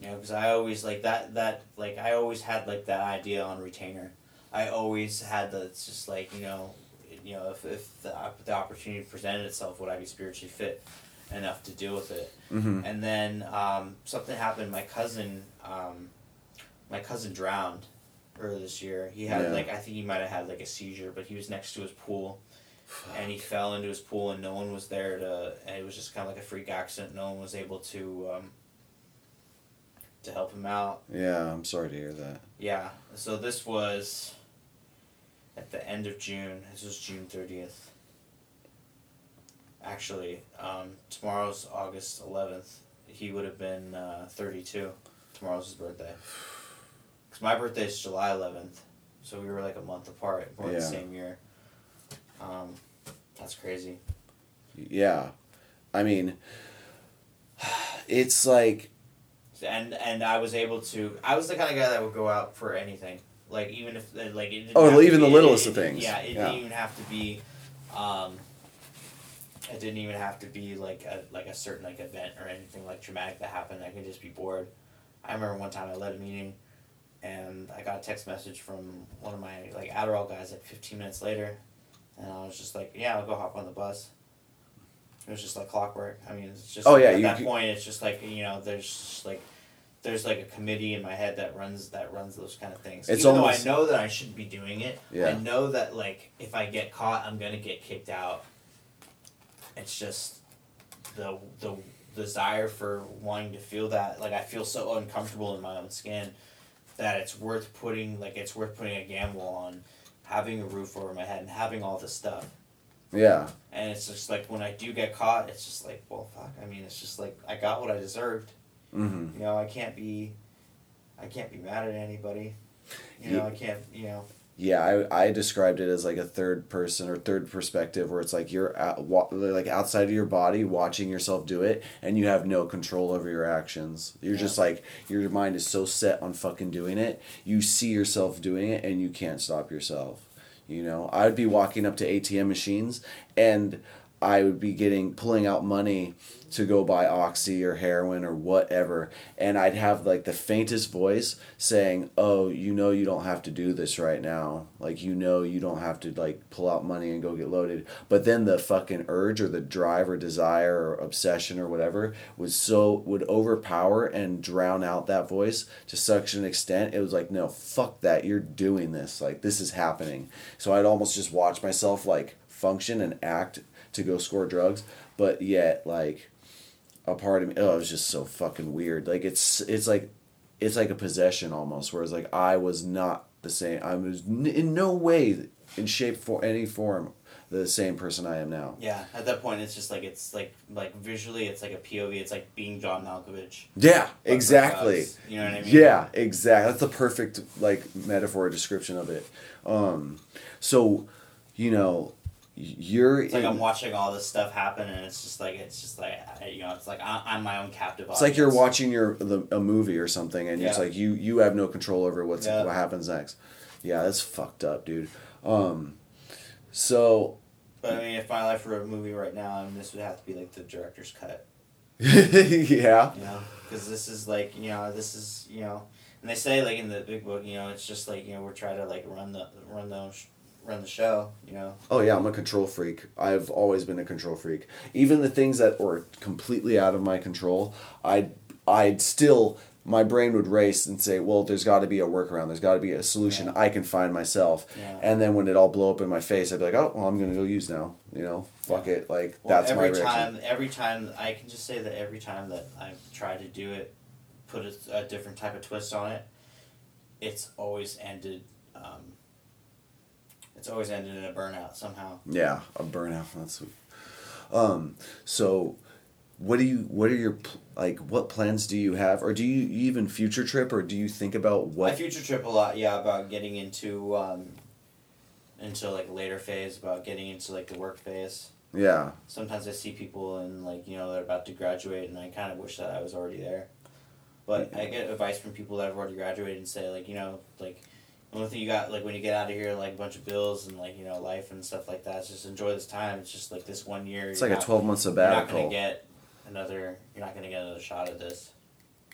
You know, because I always like that that like I always had like that idea on retainer. I always had the it's just like you know, you know if, if the the opportunity presented itself, would I be spiritually fit enough to deal with it? Mm-hmm. And then um, something happened. My cousin, um, my cousin drowned earlier this year. He had Yeah. like I think he might have had like a seizure, but he was next to his pool, and he fell into his pool, and no one was there to. And it was just kind of like a freak accident. No one was able to um, to help him out. Yeah. I'm sorry to hear that. Yeah. So this was at the end of June. This was June thirtieth. Actually, um, tomorrow's August eleventh. He would have been uh, thirty-two. Tomorrow's his birthday. Cause my birthday is July eleventh, so we were like a month apart. We're in the Yeah. same year. Um, that's crazy. Yeah. I mean, it's like and and I was able to. I was the kind of guy that would go out for anything. Like even if uh, like it didn't Oh, even the littlest it- of things. Yeah, it Yeah. didn't even have to be. Um, it didn't even have to be like a like a certain like event or anything like traumatic that happened. I could just be bored. I remember one time I led a meeting, and I got a text message from one of my like Adderall guys like fifteen minutes later, and I was just like, yeah, I'll go hop on the bus. It was just like clockwork. I mean, it's just Oh, yeah, At you that c- point, it's just like you know, there's like there's like a committee in my head that runs that runs those kind of things. It's Even almost- though I know that I shouldn't be doing it, Yeah. I know that like if I get caught, I'm gonna get kicked out. It's just the the desire for wanting to feel that like I feel so uncomfortable in my own skin that it's worth putting like it's worth putting a gamble on having a roof over my head and having all this stuff. yeah. And it's just like when I do get caught, it's just like, well, fuck. I mean, it's just like I got what I deserved. Mm-hmm. You know, I can't be, I can't be mad at anybody. You know, I can't. You know, Yeah, I, I described it as like a third person or third perspective where it's like you're out, wa- like outside of your body watching yourself do it and you have no control over your actions. You're just like your mind is so set on fucking doing it. You see yourself doing it and you can't stop yourself. You know, I would be walking up to ATM machines and I would be getting pulling out money to go buy oxy or heroin or whatever and I'd have like the faintest voice saying, "Oh, you know you don't have to do this right now. Like you know you don't have to like pull out money and go get loaded." But then the fucking urge or the drive or desire or obsession or whatever was so would overpower and drown out that voice to such an extent it was like, "No, fuck that. You're doing this. Like this is happening." So I'd almost just watch myself like function and act to go score drugs, but yet like a part of me oh it was just so fucking weird like it's it's like it's like a possession almost whereas like i was not the same i was n- in no way in shape for any form the same person i am now yeah. At that point, it's just like it's like like visually, it's like a POV. It's like being John Malkovich. yeah exactly drugs. You know what I mean? yeah exactly that's the perfect like metaphor description of it um so you know you're It's like I'm watching all this stuff happen, and it's just like it's just like you know, it's like I, I'm my own captive. It's like you're watching your the, a movie or something, and it's like you you have no control over what's Yeah. what happens next. Yeah, that's fucked up, dude. Um, so But I mean, if my life were a movie right now, I mean, this would have to be like the director's cut. yeah, You know, because this is like you know this is you know, and they say like in the big book, you know, it's just like you know we're trying to like run the run the run the show. You know. oh yeah, I'm a control freak. I've always been a control freak. Even the things that were completely out of my control, I'd I'd still my brain would race and say, well, there's got to be a workaround. There's got to be a solution Yeah. I can find myself. Yeah. And then when it all blow up in my face, I'd be like, oh, well, I'm gonna go use now. You know, fuck it. Like Well, that's my every reaction. time, every time I can just say that every time that I've tried to do it, put a, a different type of twist on it, it's always ended um, it's always ended in a burnout somehow. Yeah, a burnout. That's um. So, what do you? What are your like? What plans do you have, or do you even future trip, or do you think about what? I future trip a lot, yeah, about getting into um, into like later phase, about getting into like the work phase. yeah, Sometimes I see people and like you know they're about to graduate, and I kind of wish that I was already there. But I get advice from people that have already graduated and say like you know like only thing you got like when you get out of here like a bunch of bills and like you know life and stuff like that. It's just enjoy this time. It's just like this one year. it's like a not- twelve month You're not gonna get another. You're not gonna get another shot at this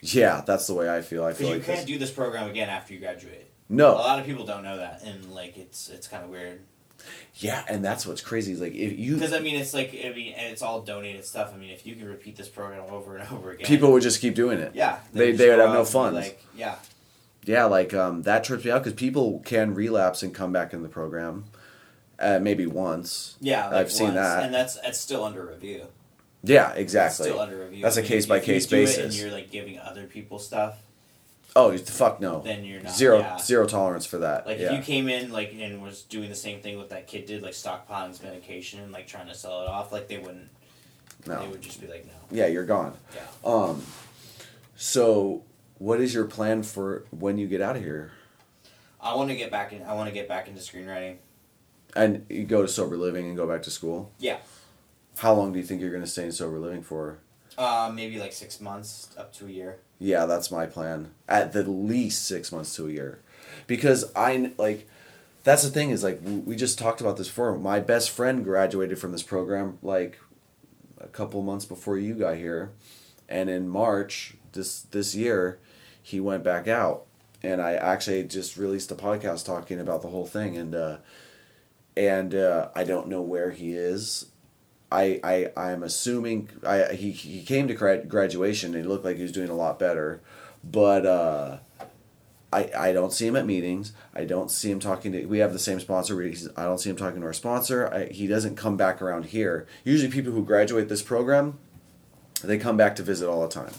Yeah, that's the way I feel. I feel you like can't this. do this program again after you graduate. No. A lot of people don't know that, and like it's it's kind of weird. yeah, and that's what's crazy. Is like if you Because I mean, it's like I mean, and it's all donated stuff. I mean, if you can repeat this program over and over again, people would just keep doing it. yeah, they- just they would have no out and be funds. Like, yeah, Yeah, like um, that trips me out because people can relapse and come back in the program, uh, maybe once. yeah, like I've seen once, that. and that's that's still under review. Yeah, It's exactly. still under review. That's a I mean, case-by-case if it basis. and you're like giving other people stuff, Oh, you fuck no. then you're not Zero yeah. zero tolerance for that. Like yeah. if you came in like and was doing the same thing what that kid did, like stockpiling his medication and like trying to sell it off, like they wouldn't. no. They would just be like, no. Yeah, you're gone. Yeah. Um, so what is your plan for when you get out of here? I want to get back in. I want to get back into screenwriting. And you go to sober living and go back to school. Yeah. How long do you think you're going to stay in sober living for? Uh, maybe like six months up to a year. Yeah, that's my plan. At the least six months to a year, because I like. That's the thing is like we just talked about this before. My best friend graduated from this program like a couple months before you got here, and in March this this year, he went back out, and I actually just released a podcast talking about the whole thing, and uh, and uh, I don't know where he is. I, I I'm assuming I he, he came to gra- graduation and he looked like he was doing a lot better, but uh, I I don't see him at meetings. I don't see him talking to. We have the same sponsor. I don't see him talking to our sponsor. I, he doesn't come back around here. Usually, people who graduate this program, they come back to visit all the time.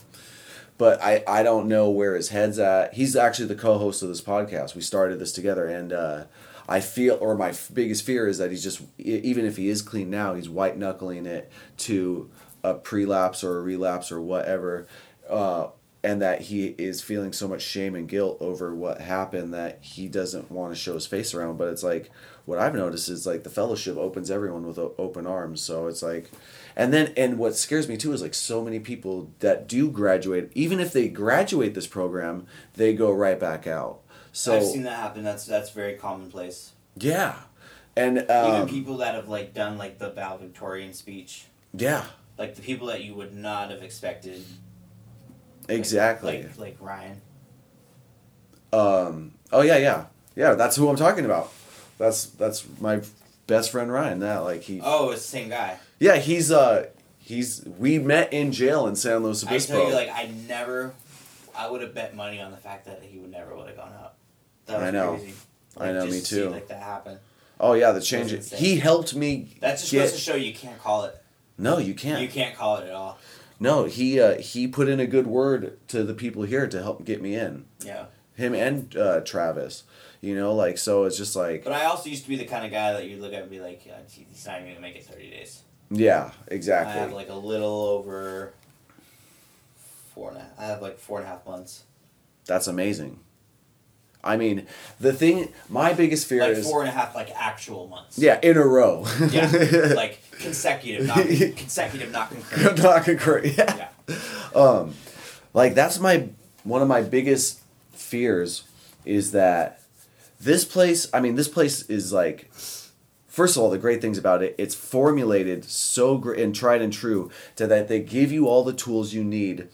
But I, I don't know where his head's at. He's actually the co-host of this podcast. We started this together, and uh, I feel, or my f- biggest fear is that he's just, even if he is clean now, he's white knuckling it to a prelapse or a relapse or whatever, uh, and that he is feeling so much shame and guilt over what happened that he doesn't want to show his face around. But it's like what I've noticed is like the fellowship opens everyone with open arms. So it's like, and then and what scares me too is like so many people that do graduate, even if they graduate this program, they go right back out. So I've seen that happen. That's that's very commonplace. yeah, and Even um, people that have like done like the valedictorian speech, yeah, like the people that you would not have expected. like- exactly. Like like Ryan. Um, oh yeah, yeah, yeah. That's who I'm talking about. That's that's my best friend Ryan. That like he. Oh, it's the same guy. Yeah, he's uh he's we met in jail in San Luis I Obispo. tell you, like I never, I would have bet money on the fact that he would never would have gone out. That was I know. crazy. I know, me to see, too. like that happen. oh yeah, the change. He helped me. That's just get, goes to show you can't call it. No, you can't. You can't call it at all. No, he uh, he put in a good word to the people here to help get me in. Yeah. Him and uh, Travis, you know, like so it's just like But I also used to be the kind of guy that you look at and be like, yeah, he's not even gonna make it thirty days. Yeah, exactly. I have like a little over four and a half. I have like four and a half months. That's amazing. I mean, the thing, my biggest fear Like is four and a half like actual months. yeah, in a row. Yeah. like consecutive, not consecutive, not concurrent. Not concurrent. Yeah. Yeah. Um, like that's my one of my biggest fears is that this place. I mean, this place is like. First of all, the great things about it, it's formulated so great and tried and true to that they give you all the tools you need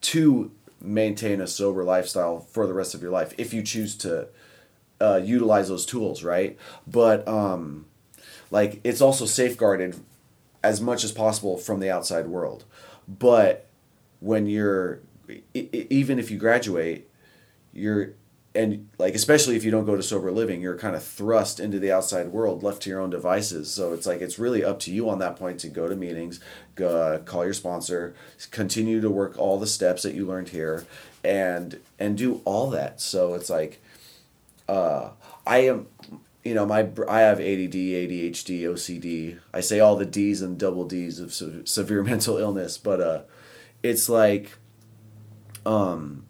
to maintain a sober lifestyle for the rest of your life if you choose to uh, utilize those tools, right? But um, like it's also safeguarded as much as possible from the outside world. But when you're even if you graduate, you're and like especially if you don't go to sober living, you're kind of thrust into the outside world, left to your own devices. So it's like it's really up to you on that point to go to meetings, go, call your sponsor, continue to work all the steps that you learned here, and and do all that. So it's like uh, I am, you know, my I have ADD, ADHD, OCD. I say all the D's and double D's of se- severe mental illness, but uh, it's like, um,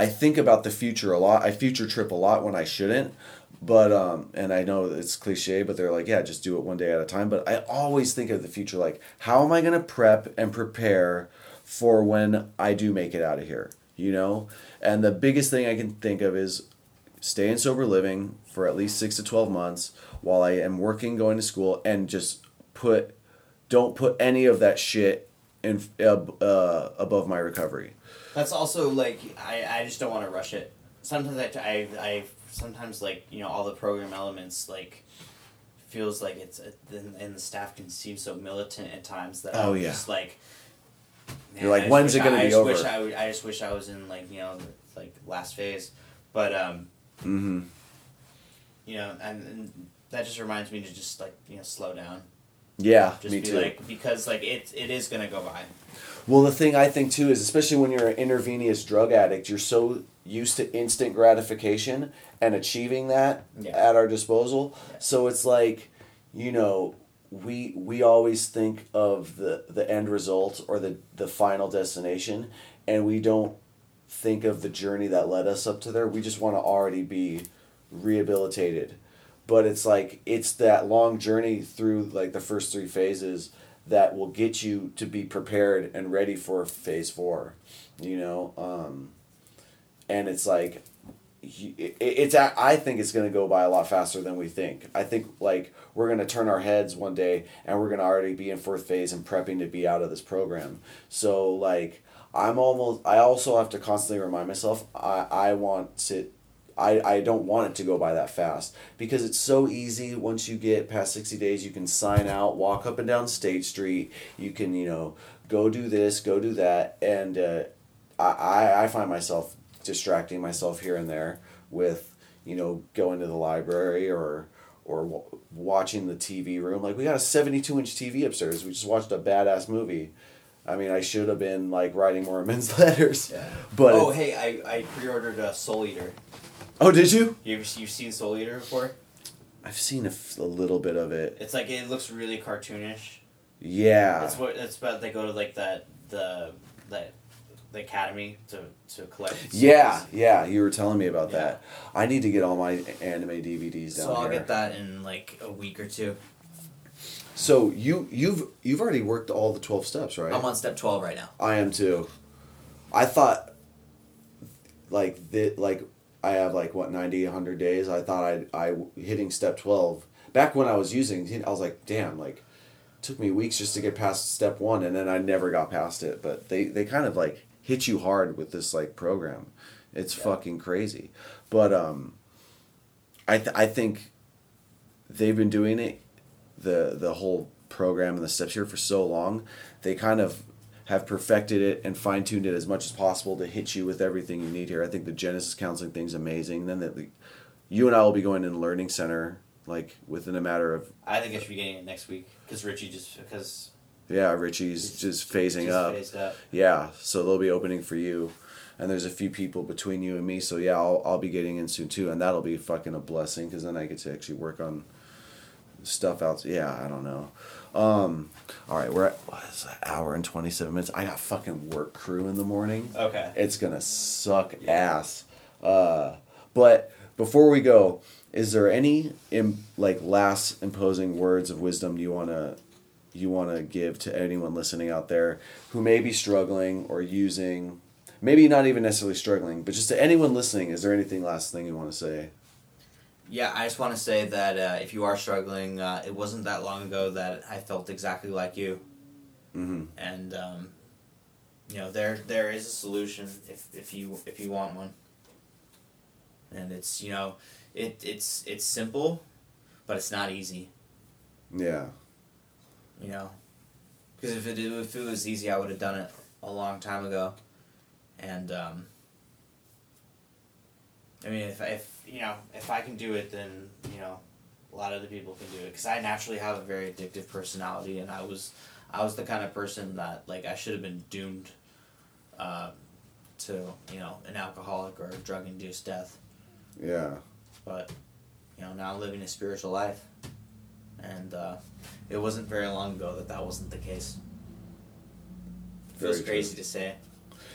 I think about the future a lot. I future trip a lot when I shouldn't. But um, and I know it's cliche, but they're like, yeah, just do it one day at a time. But I always think of the future like, how am I gonna prep and prepare for when I do make it out of here? You know, and the biggest thing I can think of is stay in sober living for at least six to 12 months while I am working, going to school, and just put, don't put any of that shit in, uh, uh, above my recovery. That's also like I, I just don't want to rush it. Sometimes I, I, I sometimes like you know all the program elements like feels like it's and, and the staff can seem so militant at times that Oh, I'm yeah. just like. man, You're like, "When's it gonna I, I be just over?" Wish I, would, I just wish I was in like you know the, like last phase, but um Mm-hmm. you know and, and that just reminds me to just like you know slow down. Yeah, Just me be too. like because like it it is gonna go by. Well, the thing I think too is, especially when you're an intravenous drug addict, you're so used to instant gratification and achieving that Yeah. at our disposal. Yeah. So it's like, you know, we we always think of the the end result or the the final destination, and we don't think of the journey that led us up to there. We just want to already be rehabilitated. But it's like it's that long journey through like the first three phases that will get you to be prepared and ready for phase four, you know. Um, and it's like, it's I think it's gonna go by a lot faster than we think. I think like we're gonna turn our heads one day and we're gonna already be in fourth phase and prepping to be out of this program. So like I'm almost. I also have to constantly remind myself I I want to. I, I don't want it to go by that fast. Because it's so easy once you get past 60 days you can sign out walk up and down state street. You can you know go do this go do that. And uh, I, I, find myself distracting myself here and there with you know going to the library or or w- watching the TV room. Like we got a 72 inch TV upstairs. We just watched a badass movie. I mean I should have been like writing more men's letters. Yeah. but oh hey, I, I pre-ordered a Soul Eater. Oh did you You've you've seen Soul Eater before? I've seen a, f- a little bit of it It's like it looks really cartoonish. yeah It's what it's about. They go to like that the that the academy to to collect. Yeah, yeah, you were telling me about Yeah. that. I need to get all my anime DVDs down So I'll here. get that in like a week or two. So you you've you've already worked all the twelve steps, right? I'm on step twelve right now. I am too. I thought like that like I have like what 90 100 days. I thought I I hitting step 12 back when I was using I was like damn like it took me weeks just to get past step 1 and then I never got past it, but they they kind of like hit you hard with this like program. It's Yeah. fucking crazy. But um I th- I think they've been doing it the the whole program and the steps here for so long they kind of have perfected it and fine-tuned it as much as possible to hit you with everything you need here. I think the genesis counseling thing's amazing. Then that the, you and i will be going in the learning center like within a matter of I think I should be getting it next week because Richie just because yeah richie's just phasing just up. phased up. yeah so they'll be opening for you. And there's a few people between you and me so yeah i'll, I'll be getting in soon too and that'll be fucking a blessing because then i get to actually work on stuff out yeah i don't know um all right we're at what is it, hour and 27 minutes. I got fucking work crew in the morning. Okay. it's gonna suck ass. Uh but before we go is there any Im- like last imposing words of wisdom you want to you want to give to anyone listening out there who may be struggling or using maybe not even necessarily struggling but just to anyone listening is there anything last thing you want to say Yeah, I just want to say that uh, if you are struggling, uh, it wasn't that long ago that I felt exactly like you, mm-hmm. and um, you know there there is a solution if, if you if you want one. And it's you know it it's it's simple, but it's not easy. yeah You know, because if it if it was easy, I would have done it a long time ago, and um, I mean if if you know if I can do it, then you know a lot of the people can do it because I naturally have a very addictive personality, and I was I was the kind of person that like I should have been doomed uh, to you know an alcoholic or drug induced death, yeah but you know now I'm living a spiritual life, and uh, it wasn't very long ago that that wasn't the case. Very Feels crazy to say.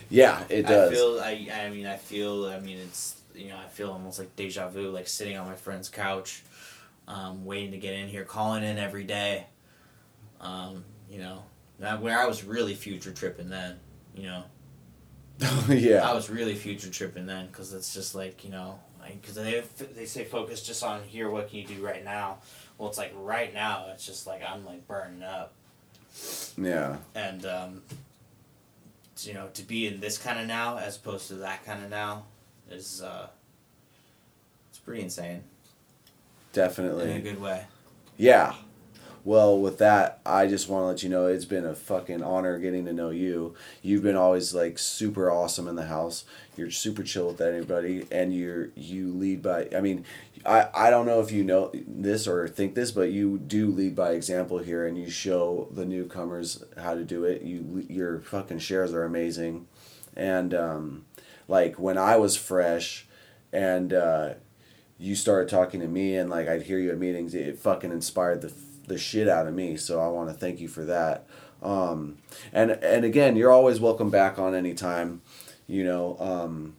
Yeah, it does. I feel. I. I mean. I feel. I mean. It's. You know. I feel almost like deja vu. Like sitting on my friend's couch, um, waiting to get in here, calling in every day. Um, you know, that- where I was really future tripping then. You know, yeah. I was really future tripping then because it's just like you know, because they they say focus just on here. What can you do right now? Well, it's like right now. It's just like I'm like burning up, yeah. and um, you know, to be in this kind of now as opposed to that kind of now is uh, it's pretty insane Definitely. in a good way. Yeah. Well, with that, I just want to let you know it's been a fucking honor getting to know you. You've been always like super awesome in the house. You're super chill with anybody, and you're you lead by. I mean, I I don't know if you know this or think this, but you do lead by example here, and you show the newcomers how to do it. You your fucking shares are amazing, and um, like when I was fresh, and. uh you started talking to me and like I'd hear you at meetings, it fucking inspired the the shit out of me. So I want to thank you for that. Um, and and again, you're always welcome back on any time. You know, um,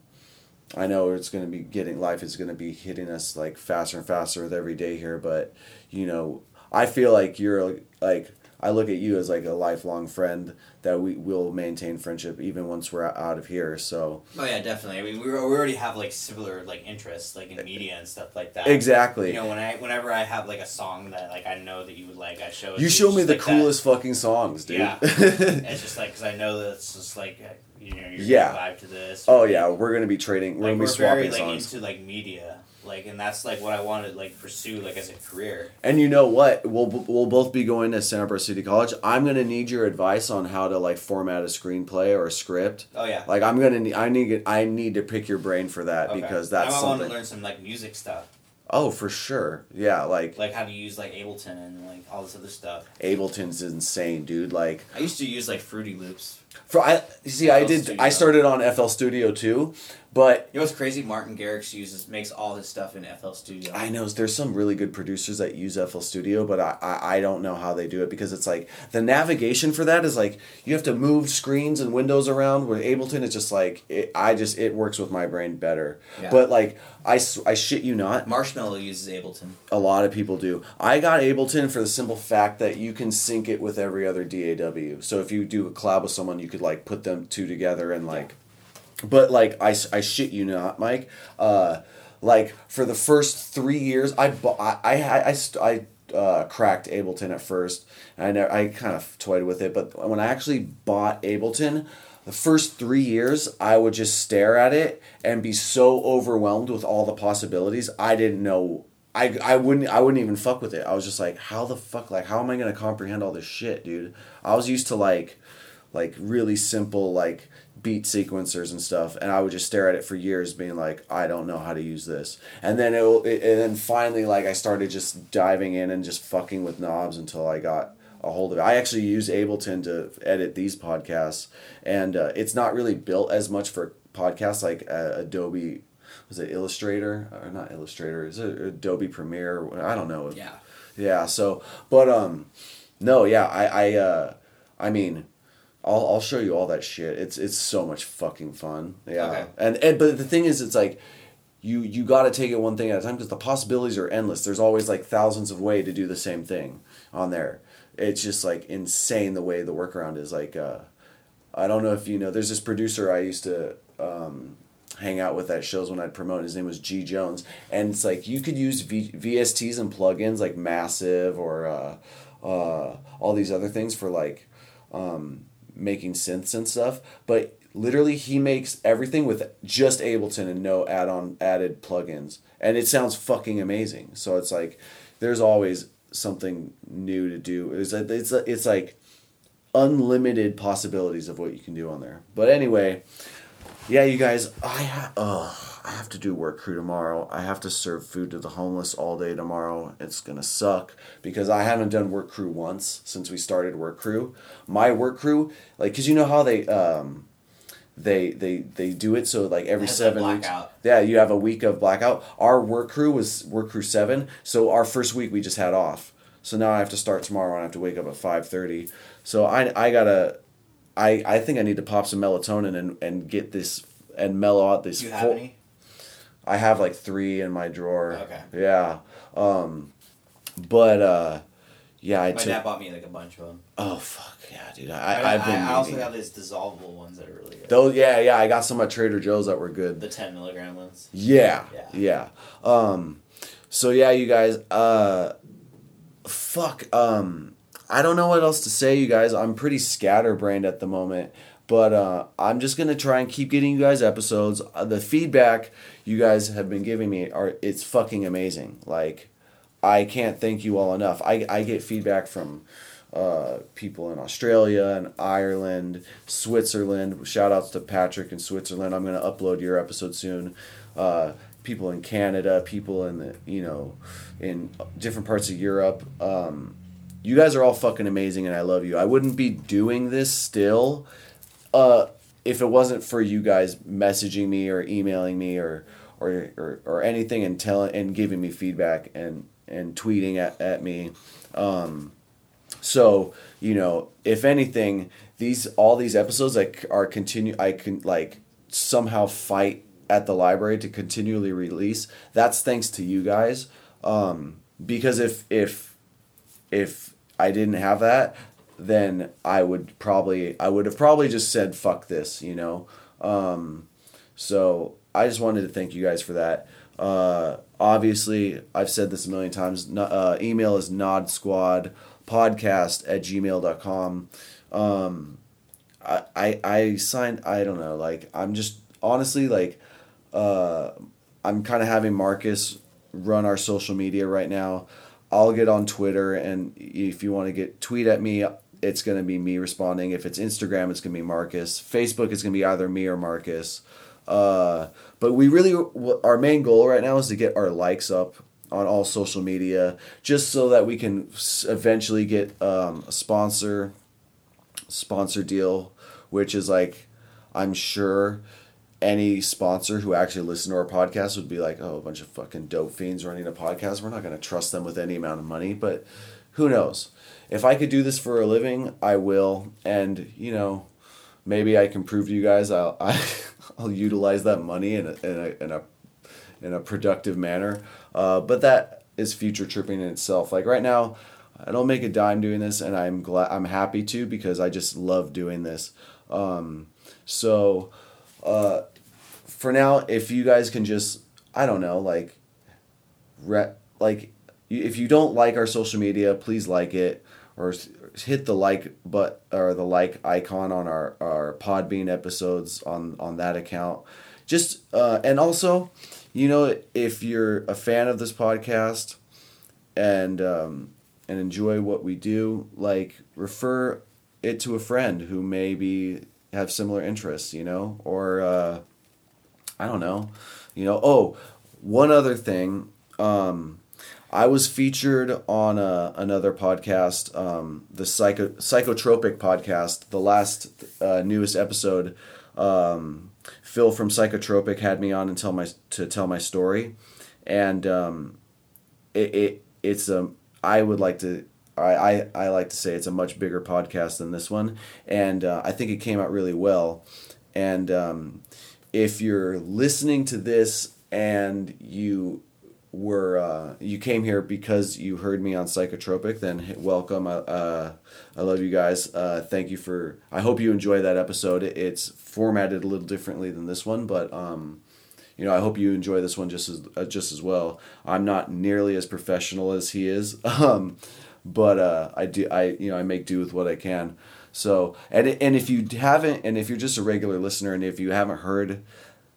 I know it's gonna be getting life is gonna be hitting us like faster and faster with every day here, but you know, I feel like you're like I look at you as like a lifelong friend that we will maintain friendship even once we're out of here. So Oh yeah, definitely. I mean, we, we already have like similar like interests like in media and stuff like that. exactly. You know, when I whenever I have like a song that like I know that you would like, I show. it You show me the like that. coolest fucking songs, dude. Yeah. It's just like because I know that it's just like you know you're Yeah. gonna vibe to this. oh yeah, we're gonna be trading. We're like, gonna be we're swapping very like songs. into like media, like, and that's like what I want to like pursue like as a career. And you know what? We'll we'll both be going to Santa Barbara City College. I'm gonna need your advice on how to like format a screenplay or a script. Oh yeah. Like I'm gonna need, I need I need to pick your brain for that Okay. because that's I want to learn some like music stuff, Oh, for sure. Yeah, like like how to use like Ableton and like all this other stuff. Ableton's insane, dude. Like I used to use like Fruity Loops. for I see I did Studio. I started on FL Studio too, but You know what's crazy? Martin Garrix uses makes all his stuff in FL Studio. I know there's some really good producers that use FL Studio, but I, I, I don't know how they do it because it's like the navigation for that is like you have to move screens and windows around. With Ableton, it's just like it, I just it works with my brain better. Yeah. But like I, I shit you not, Marshmello uses Ableton. a lot of people do. I got Ableton for the simple fact that you can sync it with every other DAW. So if you do a collab with someone, you could like put them two together and like. But like I, I shit you not, Mike. Uh, like for the first three years, I bought I I I, I, uh, cracked Ableton at first. And I never, I kind of toyed with it, but when I actually bought Ableton, the first three years, I would just stare at it and be so overwhelmed with all the possibilities. I didn't know. I, I wouldn't I wouldn't even fuck with it. I was just like, how the fuck like how am I gonna comprehend all this shit, dude? I was used to like like really simple like beat sequencers and stuff and i would just stare at it for years being like i don't know how to use this. And then it, will- it and then finally like i started just diving in and just fucking with knobs until i got a hold of it. I actually use ableton to edit these podcasts and uh, it's not really built as much for podcasts like uh, adobe was it illustrator? Or not illustrator is it adobe premiere? I don't know. Yeah. yeah so but um no yeah i i uh i mean I'll, I'll show you all that shit. It's it's so much fucking fun. Yeah. Okay. And and but the thing is, it's like you you got to take it one thing at a time because the possibilities are endless. There's always like thousands of way to do the same thing on there. It's just like insane the way the workaround is. Like uh, I don't know if you know. There's this producer I used to um, hang out with at shows when I'd promote. His name was G Jones, and it's like you could use v- VSTs and plugins like Massive or uh, uh, all these other things for like um, making synths and stuff. But literally, he makes everything with just Ableton and no add-on added plugins, and it sounds fucking amazing. So it's like there's always something new to do. It's it's it's like unlimited possibilities of what you can do on there. But anyway, yeah, you guys, I ha- ugh, I have to do work crew tomorrow. I have to serve food to the homeless all day tomorrow. It's gonna suck because I haven't done work crew once since we started work crew. My work crew, like, cause you know how they um, they they they do it so like every seven weeks. Yeah, you have a week of blackout. Our work crew was work crew seven, so our first week we just had off. So now I have to start tomorrow and I have to wake up at five thirty. So I I gotta, I I think I need to pop some melatonin and and get this and mellow out this. Do you have full- any? I have like three in my drawer. Okay. Yeah. Um, but uh, yeah, I My took. dad bought me like a bunch of them. Oh fuck yeah, dude! I, I, I've been. I, also have these dissolvable ones that are really good. Those yeah yeah I got some at Trader Joe's that were good. the ten milligram ones. Yeah, Yeah. yeah. Um, so yeah, you guys. Uh, fuck. Um, I don't know what else to say, you guys. I'm pretty scatterbrained at the moment, but uh, I'm just gonna try and keep getting you guys episodes. Uh, the feedback you guys have been giving me are it's fucking amazing. Like, I can't thank you all enough. I I get feedback from. Uh, people in Australia and Ireland, Switzerland. Shout outs to Patrick in Switzerland. I'm gonna upload your episode soon. Uh, people in Canada, people in the you know, in different parts of Europe. Um, you guys are all fucking amazing, and I love you. I wouldn't be doing this still, uh, if it wasn't for you guys messaging me or emailing me or or, or, or anything and telling and giving me feedback and and tweeting at, at me. Um, so you know, if anything, these all these episodes like are continue. I can like somehow fight at the library to continually release. That's thanks to you guys. Um, because if if if I didn't have that, then I would probably I would have probably just said fuck this, you know. Um, so I just wanted to thank you guys for that. Uh, obviously, I've said this a million times. Uh, email is podcast at gmail.com. Um, I, I, I signed, I don't know, like, I'm just honestly like, uh, I'm kind of having Marcus run our social media right now. I'll get on Twitter, and if you want to get tweet at me, it's gonna be me responding. If it's Instagram, it's gonna be Marcus. Facebook, it's gonna be either me or Marcus. Uh, but we really, our main goal right now is to get our likes up on all social media, just so that we can eventually get um, a sponsor, sponsor deal, which is like, I'm sure any sponsor who actually listen to our podcast would be like, oh, a bunch of fucking dope fiends running a podcast. We're not going to trust them with any amount of money, but who knows? If I could do this for a living, I will. And, you know, maybe I can prove to you guys I'll, I, I'll utilize that money in a, in a, in a, in a productive manner. Uh, but that is future tripping in itself. Like right now, I don't make a dime doing this, and I'm glad I'm happy to because I just love doing this. Um, so, uh, for now, if you guys can just, I don't know, like, re- like, if you don't like our social media, please like it or hit the like but or the like icon on our our Podbean episodes on on that account. Just uh, and also, you know, if you're a fan of this podcast and um, and enjoy what we do, like refer it to a friend who maybe have similar interests, you know, or uh, I don't know, you know. Oh, one other thing, um, I was featured on a, another podcast, um, the psycho psychotropic podcast. The last uh, newest episode, um, Phil from Psychotropic had me on and tell my to tell my story, and um, it, it it's a I would like to I, I, I like to say it's a much bigger podcast than this one. And uh, I think it came out really well. And um, if you're listening to this and you were uh, you came here because you heard me on psychotropic then welcome. Uh, uh, I love you guys. Uh, thank you for I hope you enjoy that episode. It's formatted a little differently than this one but um, you know, I hope you enjoy this one just as uh, just as well. I'm not nearly as professional as he is, um, but uh, I do. I you know I make do with what I can. So and and if you haven't, and if you're just a regular listener, and if you haven't heard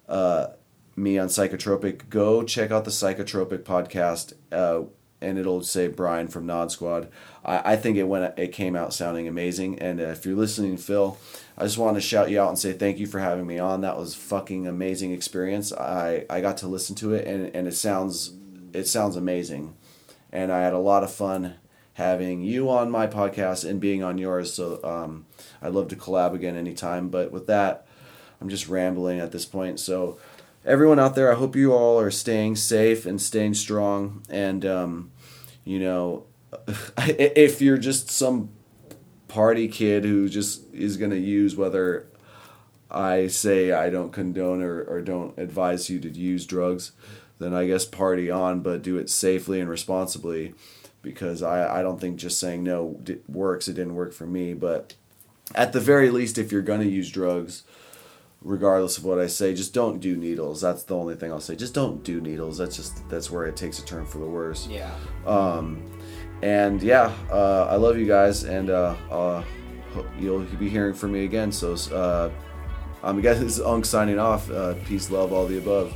uh, me on Psychotropic, go check out the Psychotropic podcast, uh, and it'll say Brian from Nod Squad. I, I think it went it came out sounding amazing, and if you're listening, Phil. I just want to shout you out and say thank you for having me on. That was fucking amazing experience. I, I got to listen to it and, and it sounds it sounds amazing. And I had a lot of fun having you on my podcast and being on yours. So um, I'd love to collab again anytime. But with that, I'm just rambling at this point. So, everyone out there, I hope you all are staying safe and staying strong. And, um, you know, if you're just some party kid who just is going to use whether I say I don't condone or, or don't advise you to use drugs, then I guess party on, but do it safely and responsibly because I, I don't think just saying no works. It didn't work for me. But at the very least, if you're going to use drugs, regardless of what I say, just don't do needles. That's the only thing I'll say. Just don't do needles. That's just that's where it takes a turn for the worse. Yeah. Um, and yeah, uh, I love you guys, and uh, uh, you'll be hearing from me again. So uh, I'm guys, this is Unk signing off. Uh, peace, love, all the above.